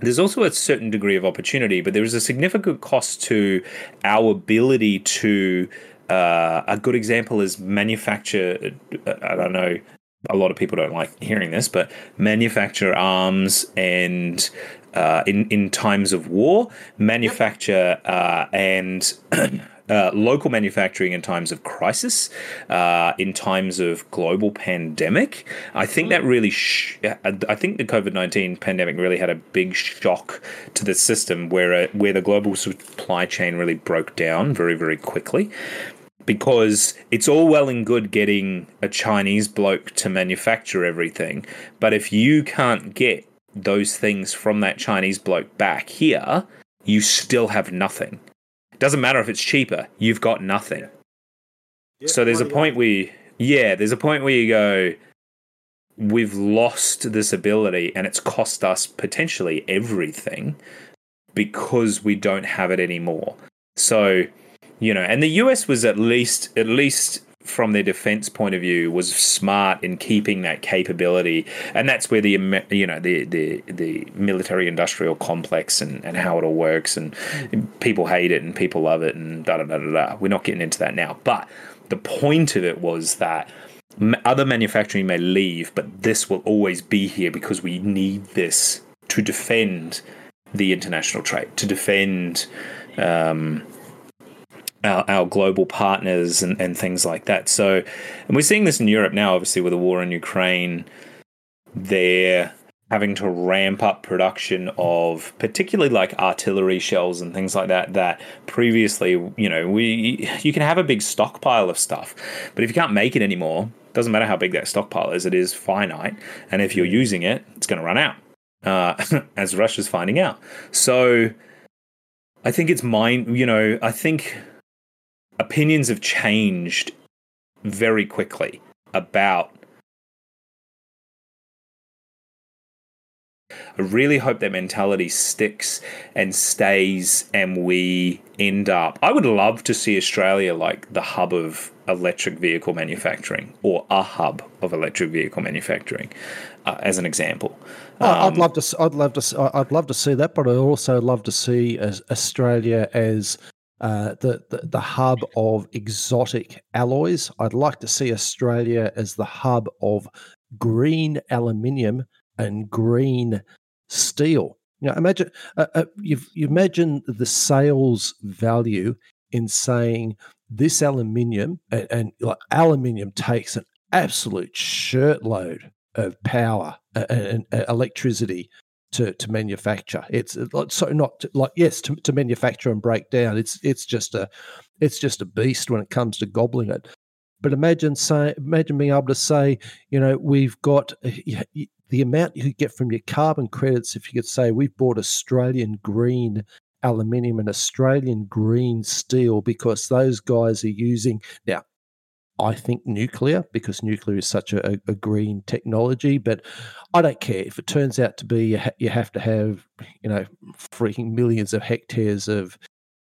there's also a certain degree of opportunity, but there is a significant cost to our ability to. Uh, a good example is manufacture. Uh, I don't know. A lot of people don't like hearing this, but manufacture arms and uh, in in times of war, manufacture uh, and uh, local manufacturing in times of crisis, uh, in times of global pandemic. I think that really, sh- I think the COVID nineteen pandemic really had a big shock to the system, where uh, where the global supply chain really broke down very very quickly. Because it's all well and good getting a Chinese bloke to manufacture everything, but if you can't get those things from that Chinese bloke back here, you still have nothing. Doesn't matter if it's cheaper, you've got nothing. Yeah, so there's a point where, yeah, there's a point where you go, we've lost this ability and it's cost us potentially everything because we don't have it anymore. So, you know, and the US was at least, at least from their defense point of view was smart in keeping that capability. And that's where the you know the the, the military industrial complex and, and how it all works. And people hate it and people love it and da da da da da. We're not getting into that now. But the point of it was that other manufacturing may leave but this will always be here because we need this to defend the international trade to defend um, our, our global partners and, and things like that. So, and we're seeing this in Europe now, obviously, with the war in Ukraine. They're having to ramp up production of particularly like artillery shells and things like that that previously you know we you can have a big stockpile of stuff but if you can't make it anymore doesn't matter how big that stockpile is it is finite and if you're using it it's going to run out uh, as russia's finding out so i think it's mine you know i think opinions have changed very quickly about. I really hope that mentality sticks and stays, and we end up. I would love to see Australia like the hub of electric vehicle manufacturing, or a hub of electric vehicle manufacturing, uh, as an example. Um, I'd love to. I'd love to. I'd love to see that, but I'd also love to see Australia as uh, the, the, the hub of exotic alloys. I'd like to see Australia as the hub of green aluminium and green steel. You know, imagine uh, uh, you imagine the sales value in saying this aluminium and, and like aluminium takes an absolute shirtload of power and, and, and electricity to, to manufacture. It's so not to, like yes to, to manufacture and break down. It's it's just a it's just a beast when it comes to gobbling it. But imagine say imagine being able to say you know we've got uh, the amount you could get from your carbon credits if you could say we've bought Australian green aluminium and Australian green steel because those guys are using now. I think nuclear because nuclear is such a, a, green technology, but I don't care if it turns out to be you, ha- you have to have you know freaking millions of hectares of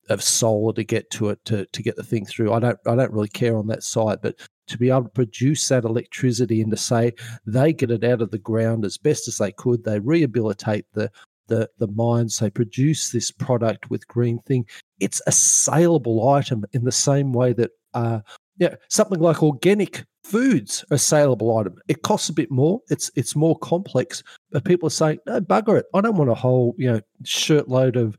of solar to get to it to, to get the thing through. I don't I don't really care on that side, but to be able to produce that electricity and to say they get it out of the ground as best as they could, they rehabilitate the the the mines, they produce this product with green thing. It's a saleable item in the same way that uh, yeah, something like organic foods a saleable item. It costs a bit more. It's it's more complex, but people are saying, no, bugger it. I don't want a whole you know shirtload of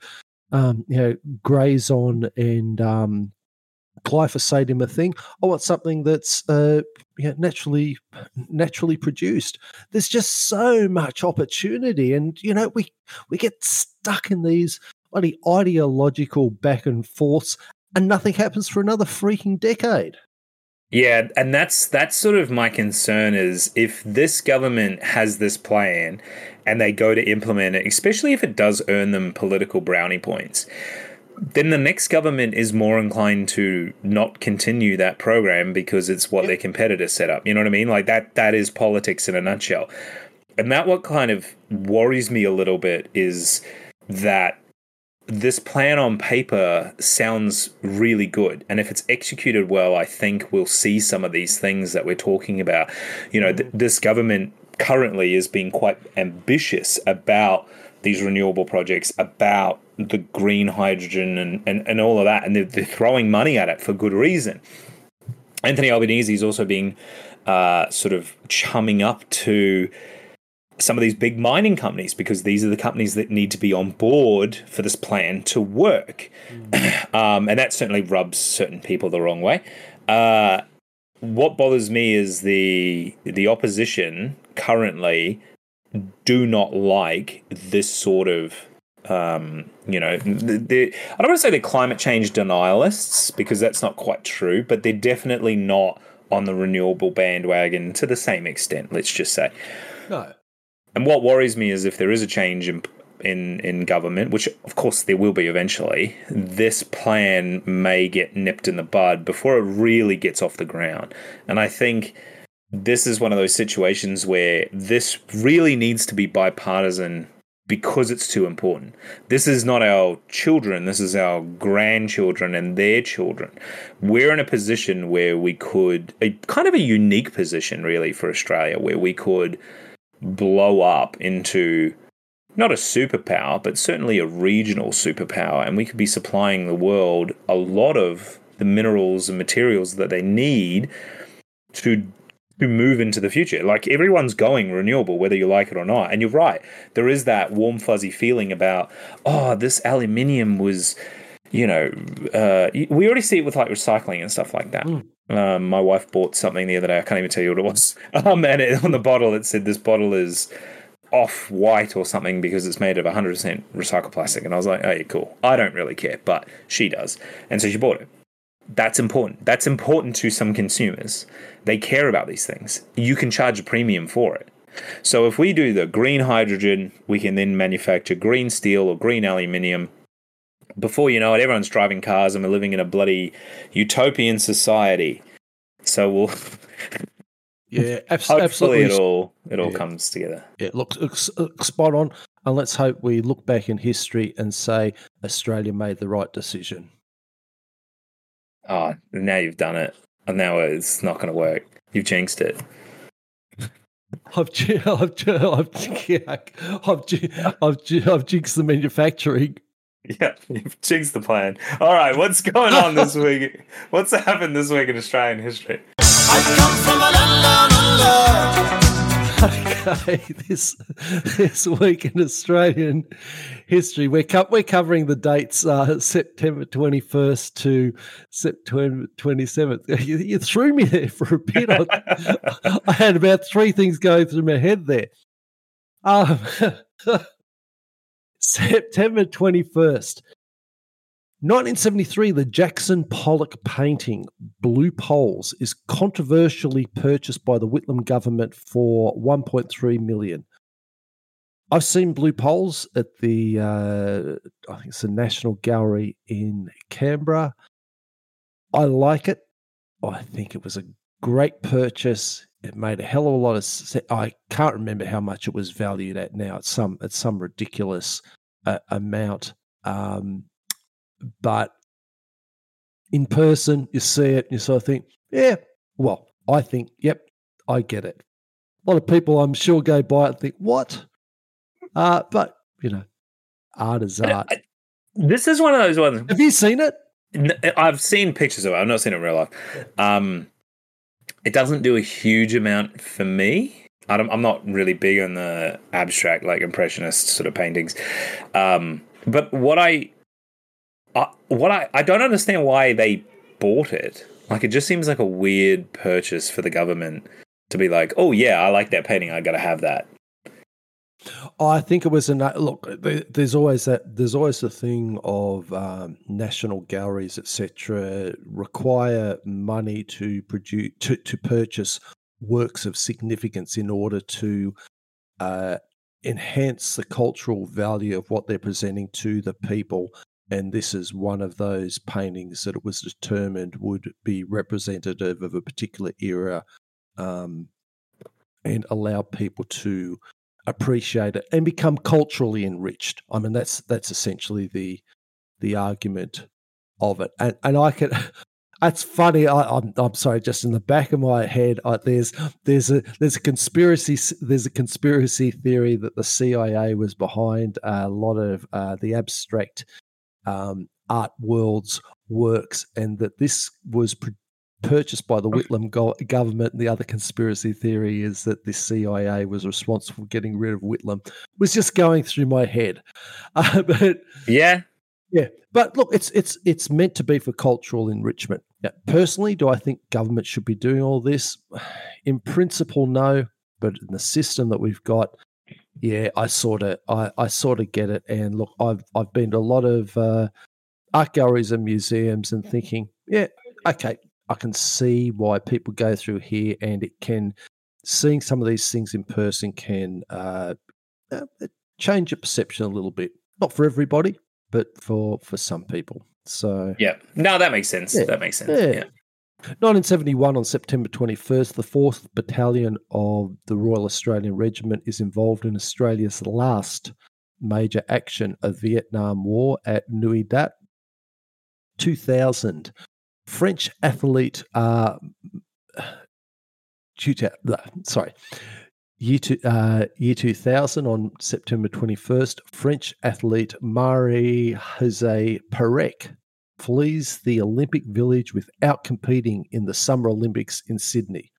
um, you know grazon and um, glyphosate in the thing. I want something that's uh, you know, naturally naturally produced. There's just so much opportunity, and you know we we get stuck in these bloody ideological back and forths, and nothing happens for another freaking decade. Yeah, and that's that's sort of my concern is if this government has this plan and they go to implement it, especially if it does earn them political brownie points, then the next government is more inclined to not continue that program because it's what their competitors set up. You know what I mean? Like that that is politics in a nutshell. And that what kind of worries me a little bit is that this plan on paper sounds really good. And if it's executed well, I think we'll see some of these things that we're talking about. You know, th- this government currently is being quite ambitious about these renewable projects, about the green hydrogen and, and, and all of that. And they're, they're throwing money at it for good reason. Anthony Albanese is also being uh, sort of chumming up to some of these big mining companies because these are the companies that need to be on board for this plan to work. Mm. um, and that certainly rubs certain people the wrong way. Uh, what bothers me is the the opposition currently do not like this sort of um, you know, the, I don't want to say they're climate change denialists because that's not quite true, but they're definitely not on the renewable bandwagon to the same extent. Let's just say. No. And what worries me is if there is a change in in in government, which of course there will be eventually, this plan may get nipped in the bud before it really gets off the ground. And I think this is one of those situations where this really needs to be bipartisan because it's too important. This is not our children, this is our grandchildren and their children. We're in a position where we could, a kind of a unique position really for Australia, where we could blow up into not a superpower, but certainly a regional superpower, and we could be supplying the world a lot of the minerals and materials that they need to to move into the future. Like everyone's going renewable, whether you like it or not. And you're right, there is that warm fuzzy feeling about, oh, this aluminium was, you know, uh, we already see it with like recycling and stuff like that. Mm. Um, my wife bought something the other day. I can't even tell you what it was. Um, and it, on the bottle, it said this bottle is off white or something because it's made of 100% recycled plastic. And I was like, oh, yeah, cool. I don't really care, but she does. And so she bought it. That's important. That's important to some consumers. They care about these things. You can charge a premium for it. So if we do the green hydrogen, we can then manufacture green steel or green aluminium before you know it, everyone's driving cars and we're living in a bloody utopian society. So we'll. yeah, abs- hopefully absolutely. it all it all yeah. comes together. Yeah, looks, looks uh, spot on. And let's hope we look back in history and say Australia made the right decision. Oh, now you've done it. And now it's not going to work. You've jinxed it. I've, I've, I've, I've, I've, I've jinxed the manufacturing. Yeah, you've jinxed the plan. All right, what's going on this week? What's happened this week in Australian history? Okay, this this week in Australian history, we're co- we're covering the dates uh, September twenty first to September twenty seventh. You, you, threw me there for a bit. I, I, had about three things going through my head there. Um, September 21st. 1973, the Jackson Pollock painting Blue Poles is controversially purchased by the Whitlam government for 1.3 million. I've seen blue poles at the uh, I think it's the National Gallery in Canberra. I like it. I think it was a great purchase. It made a hell of a lot of sense. I can't remember how much it was valued at now. It's some it's some ridiculous uh, amount. Um, but in person, you see it, and you sort of think, yeah, well, I think, yep, I get it. A lot of people, I'm sure, go by it and think, what? Uh, but, you know, art is art. I, this is one of those ones. Have you seen it? I've seen pictures of it. I've not seen it in real life. Um, it doesn't do a huge amount for me. I am not really big on the abstract, like impressionist sort of paintings. Um, but what I, I, what I, I don't understand why they bought it. Like it just seems like a weird purchase for the government to be like, oh yeah, I like that painting. I got to have that. I think it was a look. There's always that. There's always the thing of um, national galleries, etc., require money to produce to, to purchase works of significance in order to uh, enhance the cultural value of what they're presenting to the people. And this is one of those paintings that it was determined would be representative of a particular era um, and allow people to appreciate it and become culturally enriched. I mean, that's that's essentially the the argument of it. And and I can. That's funny. I, am I'm, I'm sorry. Just in the back of my head, I, there's there's a there's a conspiracy there's a conspiracy theory that the CIA was behind a lot of uh, the abstract um, art world's works, and that this was purchased by the Whitlam go- government. And the other conspiracy theory is that the CIA was responsible for getting rid of Whitlam. It was just going through my head, uh, but yeah, yeah. But look, it's it's it's meant to be for cultural enrichment. Now, personally, do I think government should be doing all this? In principle, no. But in the system that we've got, yeah, I sort of I, I sort of get it. And look, I've I've been to a lot of uh, art galleries and museums and thinking, yeah, okay, I can see why people go through here, and it can seeing some of these things in person can uh, uh, change your perception a little bit. Not for everybody, but for for some people. So yeah, no, that makes sense. Yeah. That makes sense. Yeah. yeah. 1971, on September 21st, the 4th Battalion of the Royal Australian Regiment is involved in Australia's last major action of Vietnam War at Nui Dat. 2000, French athlete, uh, sorry, year, two, uh, year 2000 on September 21st, French athlete Marie Jose Perec flees the Olympic Village without competing in the Summer Olympics in Sydney.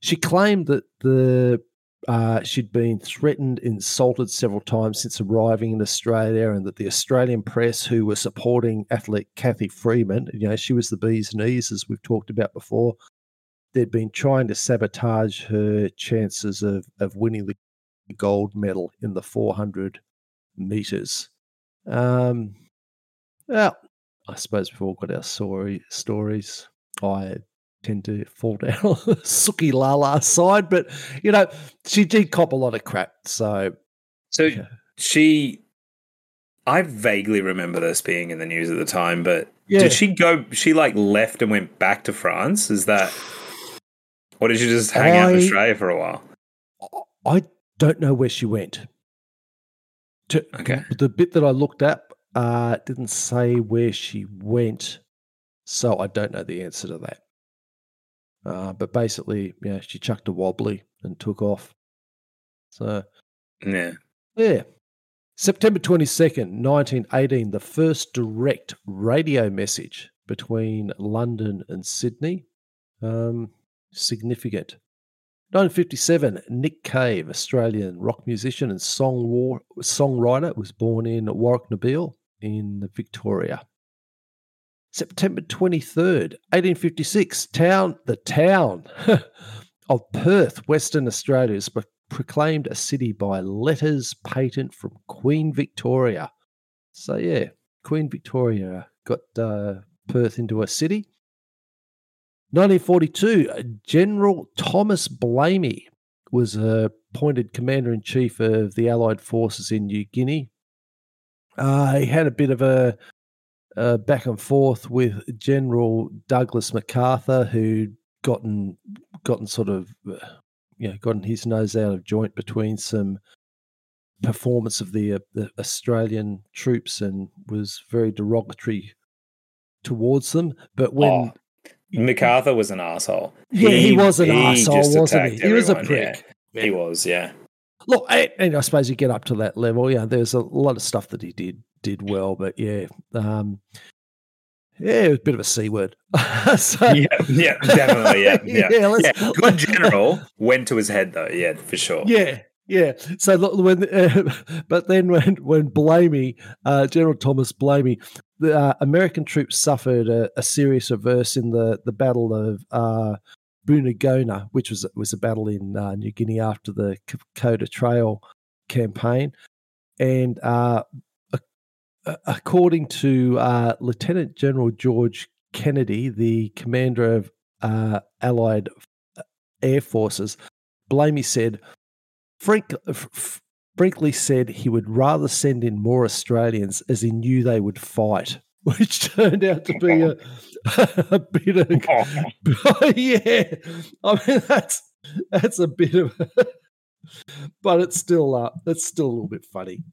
She claimed that the uh, she'd been threatened, insulted several times since arriving in Australia, and that the Australian press, who were supporting athlete Cathy Freeman, you know, she was the bee's knees, as we've talked about before, they'd been trying to sabotage her chances of, of winning the gold medal in the 400 meters. Um, well, I suppose we've all got our story, stories. I tend to fall down on the Suki Lala side, but you know, she did cop a lot of crap. So, so yeah. she, I vaguely remember this being in the news at the time, but yeah. did she go? She like left and went back to France. Is that, or did she just hang I, out in Australia for a while? I don't know where she went. To, okay. The bit that I looked up uh, didn't say where she went, so I don't know the answer to that. Uh, but basically, yeah, she chucked a wobbly and took off. So, yeah. Yeah. September 22nd, 1918, the first direct radio message between London and Sydney. Um, significant. 1957, Nick Cave, Australian rock musician and song war, songwriter, was born in Warrnambool in Victoria. September 23rd, 1856, town, the town of Perth, Western Australia, is proclaimed a city by letters patent from Queen Victoria. So, yeah, Queen Victoria got uh, Perth into a city. 1942, General Thomas Blamey was appointed commander in chief of the Allied forces in New Guinea. Uh, he had a bit of a, a, back and forth with General Douglas MacArthur, who'd gotten gotten sort of uh, you know gotten his nose out of joint between some performance of the, uh, the Australian troops and was very derogatory towards them. But when oh, MacArthur was an asshole. Yeah, he, he was an he asshole, wasn't he? He was a prick. Yeah. He was, yeah. Look, and I suppose you get up to that level. Yeah, there's a lot of stuff that he did did well, but yeah, um, yeah, it was a bit of a c word. so, yeah, yeah, definitely, yeah, yeah. yeah, yeah. Good general went to his head though, yeah, for sure. Yeah, yeah. So look, when, uh, but then when when Blamey, uh, General Thomas Blamey, the uh, American troops suffered a, a, serious reverse in the the Battle of uh, Buna-Gona, which was was a battle in uh, New Guinea after the Kokoda Trail campaign, and uh, according to uh, Lieutenant General George Kenney, the commander of uh, Allied air forces, Blamey said Frank, Brinkley said he would rather send in more Australians as he knew they would fight, which turned out to be a, a bit of yeah. I mean that's that's a bit of, but it's still uh, it's still a little bit funny.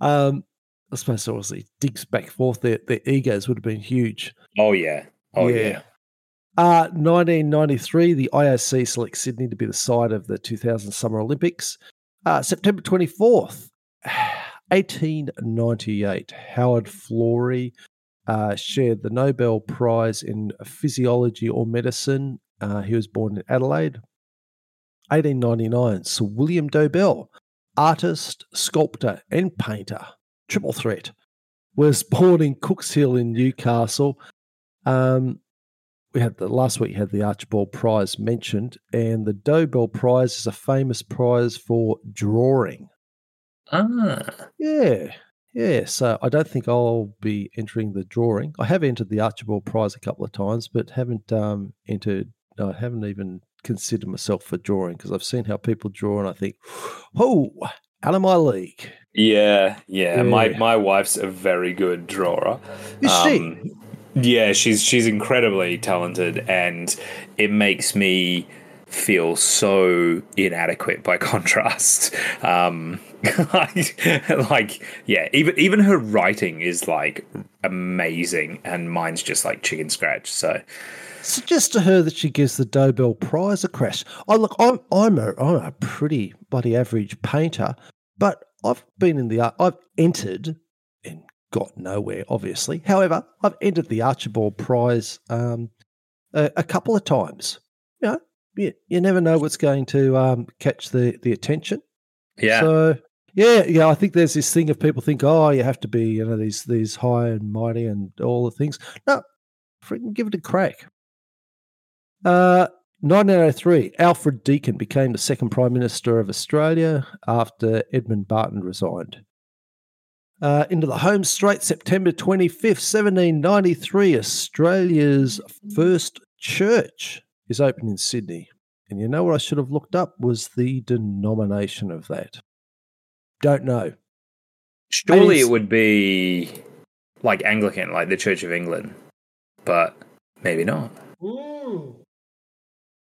Um, I suppose obviously digs back forth. Their their egos would have been huge. Oh yeah, oh yeah. yeah. Uh, 1993, the IOC selects Sydney to be the site of the 2000 Summer Olympics. Uh, September 24th, 1898, Howard Florey uh, shared the Nobel Prize in Physiology or Medicine. Uh, he was born in Adelaide. 1899, Sir William Dobell, artist, sculptor, and painter, triple threat, was born in Cooks Hill in Newcastle. Um, we had the last week had the Archibald Prize mentioned, and the Dobell Prize is a famous prize for drawing. Ah, yeah, yeah. So I don't think I'll be entering the drawing. I have entered the Archibald Prize a couple of times, but haven't um, entered. I haven't even considered myself for drawing because I've seen how people draw, and I think, oh, out of my league. Yeah, yeah, yeah. My my wife's a very good drawer. Is um, she? Yeah, she's she's incredibly talented, and it makes me feel so inadequate by contrast. Um, like, like, yeah, even even her writing is like amazing, and mine's just like chicken scratch. So. Suggest to her that she gives the Dobell Prize a crash. Oh, look, I'm I'm a I'm a pretty bloody average painter, but I've been in the art. I've entered and got nowhere, obviously. However, I've entered the Archibald Prize um, a, a, couple of times. You know, you, you never know what's going to um, catch the, the attention. Yeah. So yeah, yeah. I think there's this thing of people think, oh, you have to be, you know, these these high and mighty and all the things. No, freaking give it a crack. Uh, 1903, Alfred Deakin became the second Prime Minister of Australia after Edmund Barton resigned uh, into the home straight, September 25th, 1793. Australia's first church is opened in Sydney. And you know what I should have looked up was the denomination of that. Don't know. Surely it would be like Anglican, like the Church of England, but maybe not.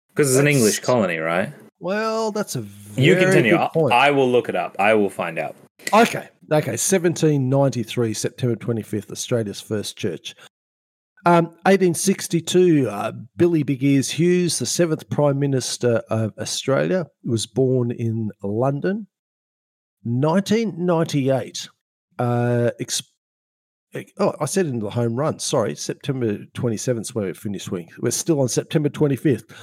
Because it's an English colony, right? Well, that's a you continue. I will look it up. I will find out. Okay. Okay. 1793, September 25th, Australia's first church. Um, 1862, uh, Billy Big Ears Hughes, the seventh Prime Minister of Australia, was born in London. 1998, uh, exp- oh, I said in the home run. Sorry, September 27th is where we finished. We're still on September 25th.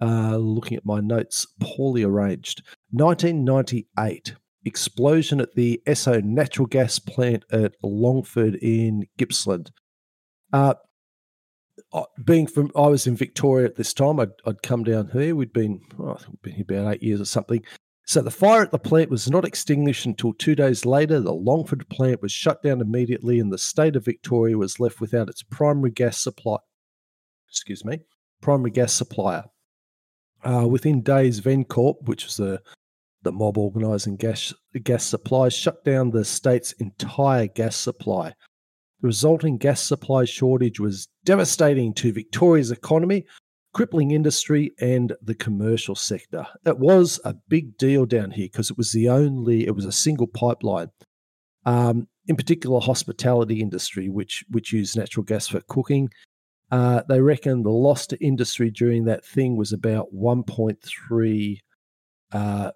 Uh, looking at my notes, poorly arranged. 1998, explosion at the Esso natural gas plant at Longford in Gippsland. Uh, being from, I was in Victoria at this time. I'd, I'd come down here. We'd been, oh, I think been here about eight years or something. So the fire at the plant was not extinguished until two days later. The Longford plant was shut down immediately, and the state of Victoria was left without its primary gas supply. Excuse me, primary gas supplier. Uh, within days, Vencorp, which was the the mob organising gas gas supply, shut down the state's entire gas supply. The resulting gas supply shortage was devastating to Victoria's economy, crippling industry and the commercial sector. It was a big deal down here because it was the only, it was a single pipeline. Um, in particular, hospitality industry, which which used natural gas for cooking. Uh, they reckon the loss to industry during that thing was about 1.3 uh,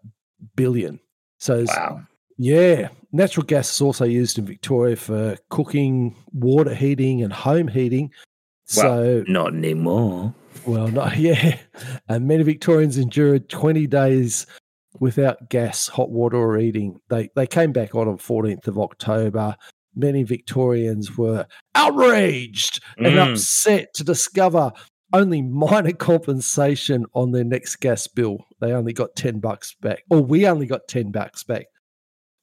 billion. So, Wow. yeah, natural gas is also used in Victoria for cooking, water heating, and home heating. So, Not anymore. well, not yeah. And many Victorians endured 20 days without gas, hot water, or eating. They they came back on on 14th of October. Many Victorians were outraged and Mm. upset to discover only minor compensation on their next gas bill. They only got 10 bucks back. Or we only got 10 bucks back.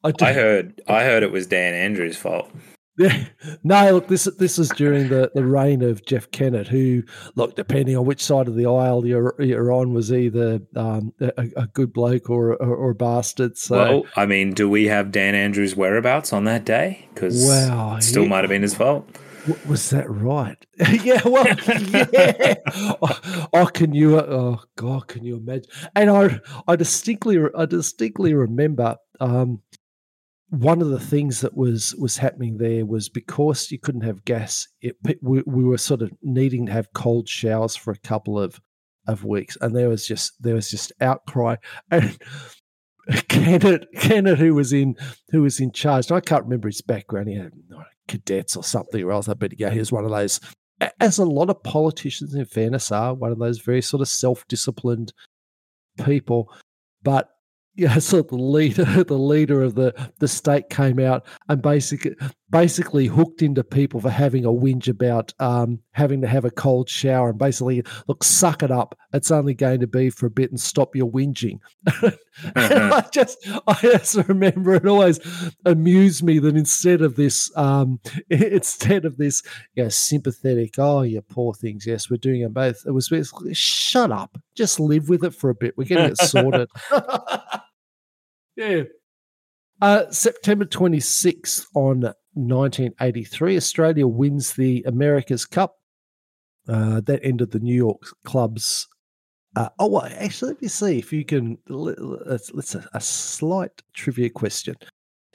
I, I heard I heard it was Dan Andrews' fault. Yeah. No, look, this this is during the, the reign of Jeff Kennett, who, look, depending on which side of the aisle you're, you're on, was either um, a, a good bloke or, or, or a bastard. So, well, I mean, do we have Dan Andrews' whereabouts on that day? Because Wow, it still yeah. might have been his fault. w- was that right? yeah, well, yeah. oh, oh, can you? Oh God, can you imagine? And I, I distinctly, I distinctly remember. Um, one of the things that was was happening there was because you couldn't have gas, it, we, we were sort of needing to have cold showers for a couple of of weeks, and there was just there was just outcry and. Kennett, Kennett, who was in who was in charge. I can't remember his background. He had cadets or something or else. But yeah, he was one of those, as a lot of politicians, in fairness, are one of those very sort of self-disciplined people. But yeah, so the leader, the leader of the the state came out and basically basically hooked into people for having a whinge about um, having to have a cold shower and basically look, suck it up. It's only going to be for a bit and stop your whinging. and I just I just remember it always amused me that instead of this um instead of this you know, sympathetic, oh you poor things, yes, we're doing them both. It was basically shut up. Just live with it for a bit. We're getting it sorted. Yeah. Uh, September 26th on 1983, Australia wins the America's Cup. Uh, that ended the New York club's. Uh, oh, well, actually, let me see if you can. let- Let's, let's a, a slight trivia question.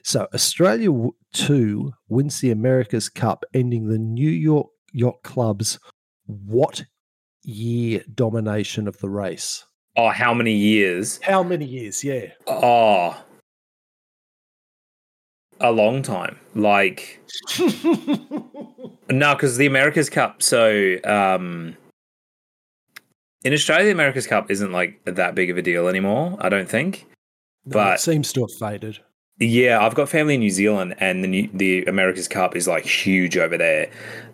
So, Australia w- 2 wins the America's Cup, ending the New York Yacht Club's what year domination of the race? Oh, how many years? How many years? Yeah. Oh, a long time. Like no, because the America's Cup. So um, in Australia, the America's Cup isn't like that big of a deal anymore. I don't think. No, But- it seems to have faded. Yeah, I've got family in New Zealand, and the New, the America's Cup is like huge over there.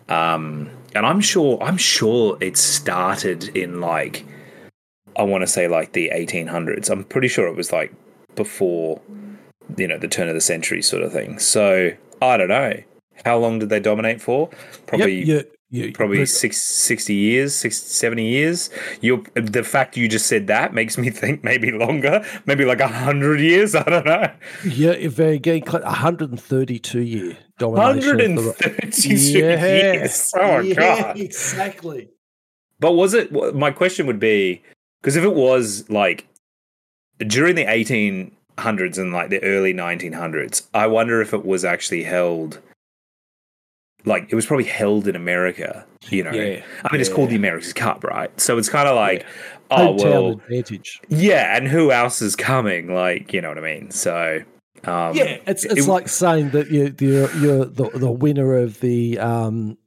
Um, and I'm sure I'm sure it started in like I want to say like the 1800s. I'm pretty sure it was like before you know the turn of the century sort of thing. So I don't know how long did they dominate for? Probably Yep, you, you, probably six, 60 years, six, 70 years. You, the fact you just said that makes me think maybe longer, maybe like 100 years. I don't know. Yeah, getting cl- 132 year domination. of the- 132 Yeah, years. Oh yeah, god! Exactly. But was it? My question would be because if it was like during the 1800s and like the early 1900s, I wonder if it was actually held. Like it was probably held in America, you know. Yeah, I mean, it's called the yeah. America's Cup, right? So it's kind of like, oh well, advantage. yeah. And who else is coming? Like, you know what I mean? So, um, Yeah, it's it's it- like saying that you you're, you're the the winner of the um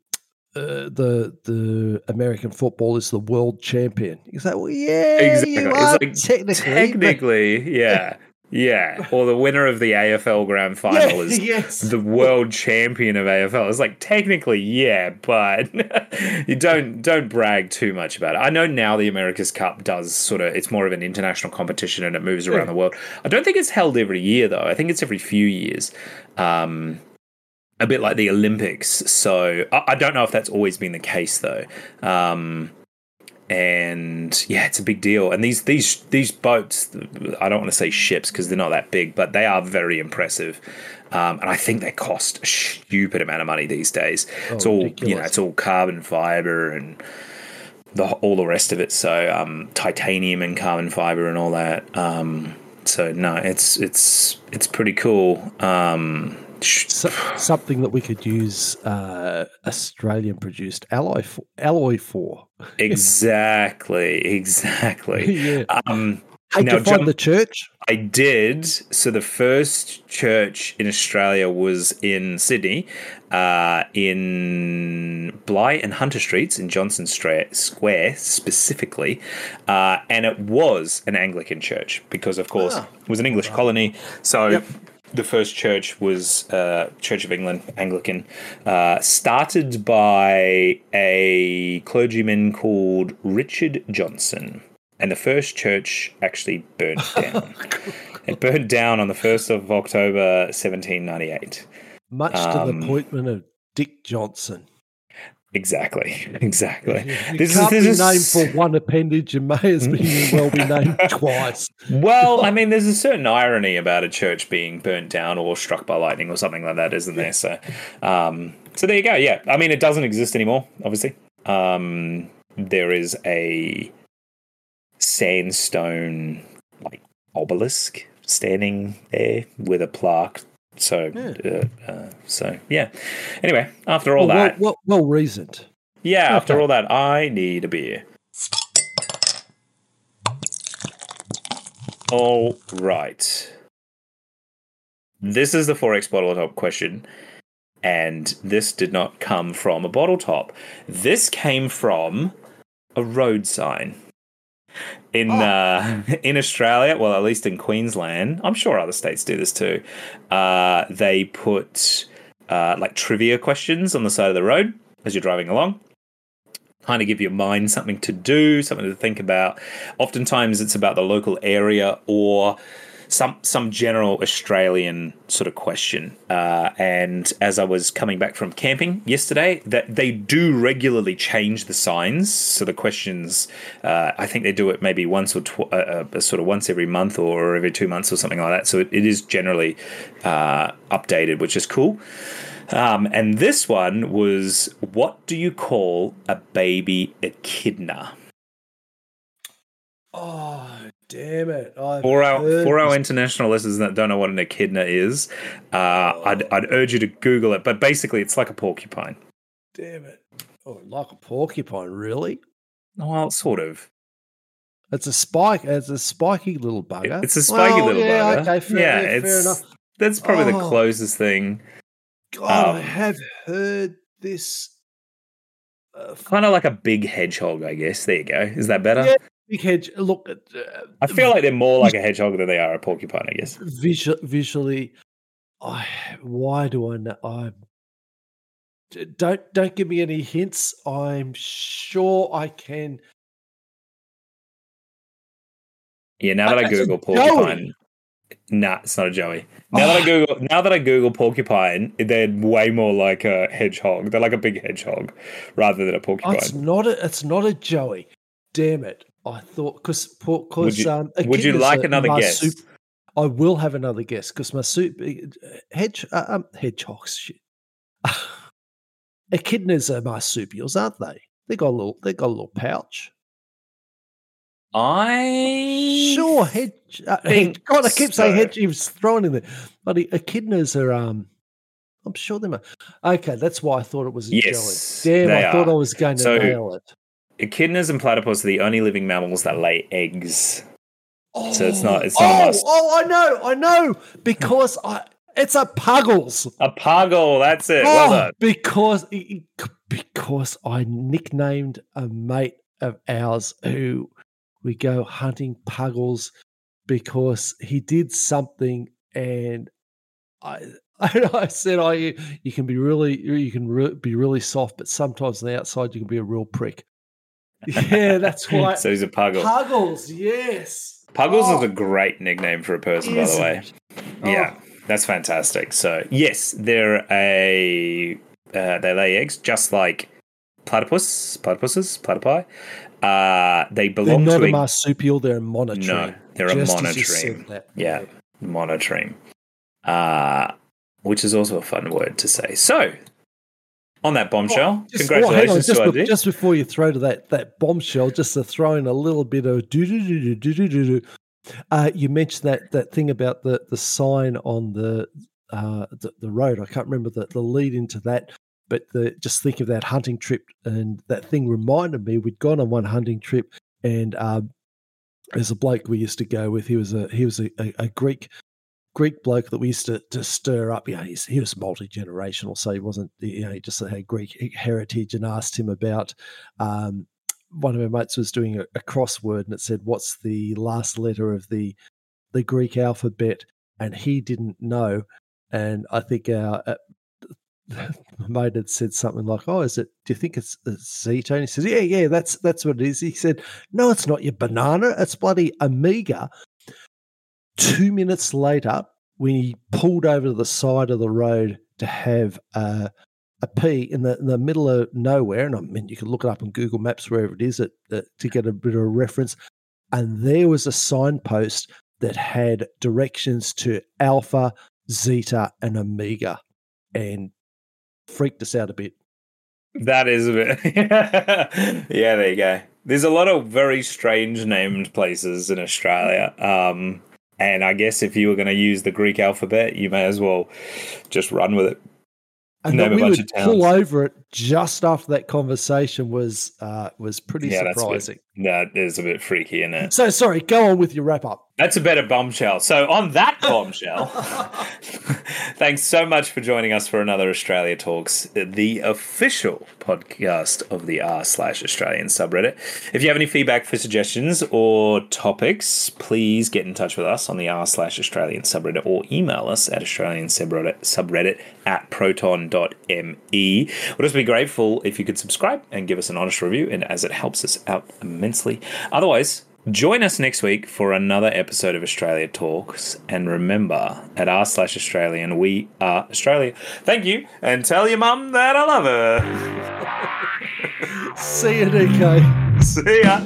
uh, the the American football is the world champion. You say, well, yeah, Exactly. you are like technically, but- technically, yeah, yeah. Or the winner of the AFL Grand Final yeah, is yes. the world champion of AFL. It's like technically, yeah, but you don't don't brag too much about it. I know now the America's Cup does sort of it's more of an international competition and it moves around Yeah. the world. I don't think it's held every year though. I think it's every few years. Um, a bit like the Olympics. So I, I don't know if that's always been the case though. Um, and yeah, it's a big deal. And these these these boats, I don't want to say ships because they're not that big, but they are very impressive. Um, and I think they cost a stupid amount of money these days. Oh, it's all ridiculous. you know, it's all carbon fiber and the, all the rest of it. So um, titanium and carbon fiber and all that. Um, so no, it's it's it's pretty cool. Um, so, something that we could use uh, Australian produced alloy for, alloy for. exactly, exactly. yeah. Um, Hey, now, find the church? I did. So the first church in Australia was in Sydney, uh, in Bligh and Hunter Streets in Johnston Square specifically, uh, and it was an Anglican church because, of course, ah, it was an English colony. So. Yep. The first church was uh, Church of England, Anglican, uh, started by a clergyman called Richard Johnson and the first church actually burnt down. it burned down on the 1st of October 1798. Much um, to the um, appointment of Dick Johnson. Exactly, exactly. You this can't is, this be named for one appendage and may as well be named twice. Well, I mean, there's a certain irony about a church being burnt down or struck by lightning or something like that, isn't there? So, um, so there you go. Yeah, I mean, it doesn't exist anymore. Obviously, um, there is a sandstone like obelisk standing there with a plaque. So, yeah. Uh, uh, so yeah. Anyway, after all well, that, well, well, well reasoned. Yeah, okay. after all that, I need a beer. All right. This is the XXXX bottle top question, and this did not come from a bottle top. This came from a road sign in oh. uh, in Australia, well, at least in Queensland, I'm sure other states do this too. Uh, they put uh, like trivia questions on the side of the road as you're driving along. Kind of give your mind something to do, something to think about. Oftentimes, it's about the local area or some some general Australian sort of question. Uh, and as I was coming back from camping yesterday, that they do regularly change the signs. So the questions, uh, I think they do it maybe once or tw- uh, uh sort of once every month or every two months or something like that. So it, it is generally uh, updated, which is cool. Um, and this one was, what do you call a baby echidna? Oh, damn it! I've for our for our international listeners that don't know what an echidna is, uh, oh. I'd I'd urge you to Google it. But basically, it's like a porcupine. Damn it! Oh, like a porcupine, really? Well, sort of. It's a spike. It's a spiky little bugger. It's a spiky well, little yeah, bugger. Okay, fair, yeah, yeah fair enough. That's probably oh. the closest thing. God, um, I have heard this. Uh, kind of like a big hedgehog, I guess. There you go. Is that better? Yeah, big hedge. Look, uh, I feel like they're more like a hedgehog than they are a porcupine. I guess Visual, visually, I why do I know? I don't don't give me any hints. I'm sure I can. Yeah, now that I, I Google porcupine, nah, it's not a joey. Now oh. that I Google, now that I Google porcupine, they're way more like a hedgehog. They're like a big hedgehog rather than a porcupine. It's not a, it's not a joey. Damn it! I thought because because would you, um, would you like another guess? I will have another guess because my soup hedge uh, um, hedgehogs shit. Echidnas are marsupials, aren't they? They got a little. They got a little pouch. I sure hedge. Uh, hedge God, I keep so. saying hedge. He was thrown in there, but echidnas are. Um, I'm sure they are. Okay, that's why I thought it was a yes, jelly. Damn, I are. thought I was going to so, nail it. Echidnas and platypus are the only living mammals that lay eggs. Oh, so it's not. It's not oh, a must. Oh, oh, I know, I know, because I. It's a puggles. A puggle. That's it. Oh, well done. Because because I nicknamed a mate of ours who we go hunting puggles because he did something and I I said, "Oh, you, you can be really, you can re- be really soft, but sometimes on the outside you can be a real prick." Yeah, that's why. so he's a Puggle. Puggles, yes. Puggles oh. is a great nickname for a person, by the way. Oh. Yeah, that's fantastic. So yes, they're a uh, they lay eggs just like platypus, platypuses, platypi. Uh, they belong they're not to a marsupial; they're a monotreme. No, they're a Just as you said monotreme. Yeah, monotreme. Uh, which is also a fun word to say. So, on that bombshell, Just- oh, hang on, congratulations just, to our be- just before you throw to that that bombshell, just to throw in a little bit of do do do do do do do. Uh, you mentioned that that thing about the the sign on the uh, the, the road. I can't remember the, the lead into that, but the just think of that hunting trip, and that thing reminded me we'd gone on one hunting trip, and um, there's a bloke we used to go with. He was a he was a, a, a Greek Greek bloke that we used to, to stir up. He's, he was multi generational, so he wasn't. You know, he just had Greek heritage, and asked him about. Um, one of our mates was doing a, a crossword, and it said, "What's the last letter of the the Greek alphabet?" And he didn't know. And I think our uh, mate had said something like, "Oh, is it? Do you think it's, it's Zeta?" He says, "Yeah, yeah, that's that's what it is." He said, "No, it's not your banana. It's bloody Omega." Two minutes later, he pulled over to the side of the road to have uh, a pee in the in the middle of nowhere, and I mean, you can look it up on Google Maps wherever it is it, uh, to get a bit of a reference. And there was a signpost that had directions to Alpha, Zeta, and Omega, and freaked us out a bit. That is a bit. yeah, there you go. There's a lot of very strange named places in Australia. Um, and I guess if you were going to use the Greek alphabet, you may as well just run with it. And Name that a we bunch would pull over it just after that conversation was uh, was pretty Yeah, that's a bit- surprising. That is a bit freaky, isn't it? So sorry, go on with your wrap up. That's a better bombshell. So, on that bombshell, thanks so much for joining us for another Australia Talks, the official podcast of the r slash Australian subreddit. If you have any feedback for suggestions or topics, please get in touch with us on the r slash Australian subreddit or email us at Australian subreddit, subreddit at proton.me. We'll just be grateful if you could subscribe and give us an honest review, and as it helps us out immensely. Otherwise, Join us next week for another episode of Australia Talks. And remember, at r slash Australian, we are Australia. Thank you, and tell your mum that I love her. See you, DK. See ya.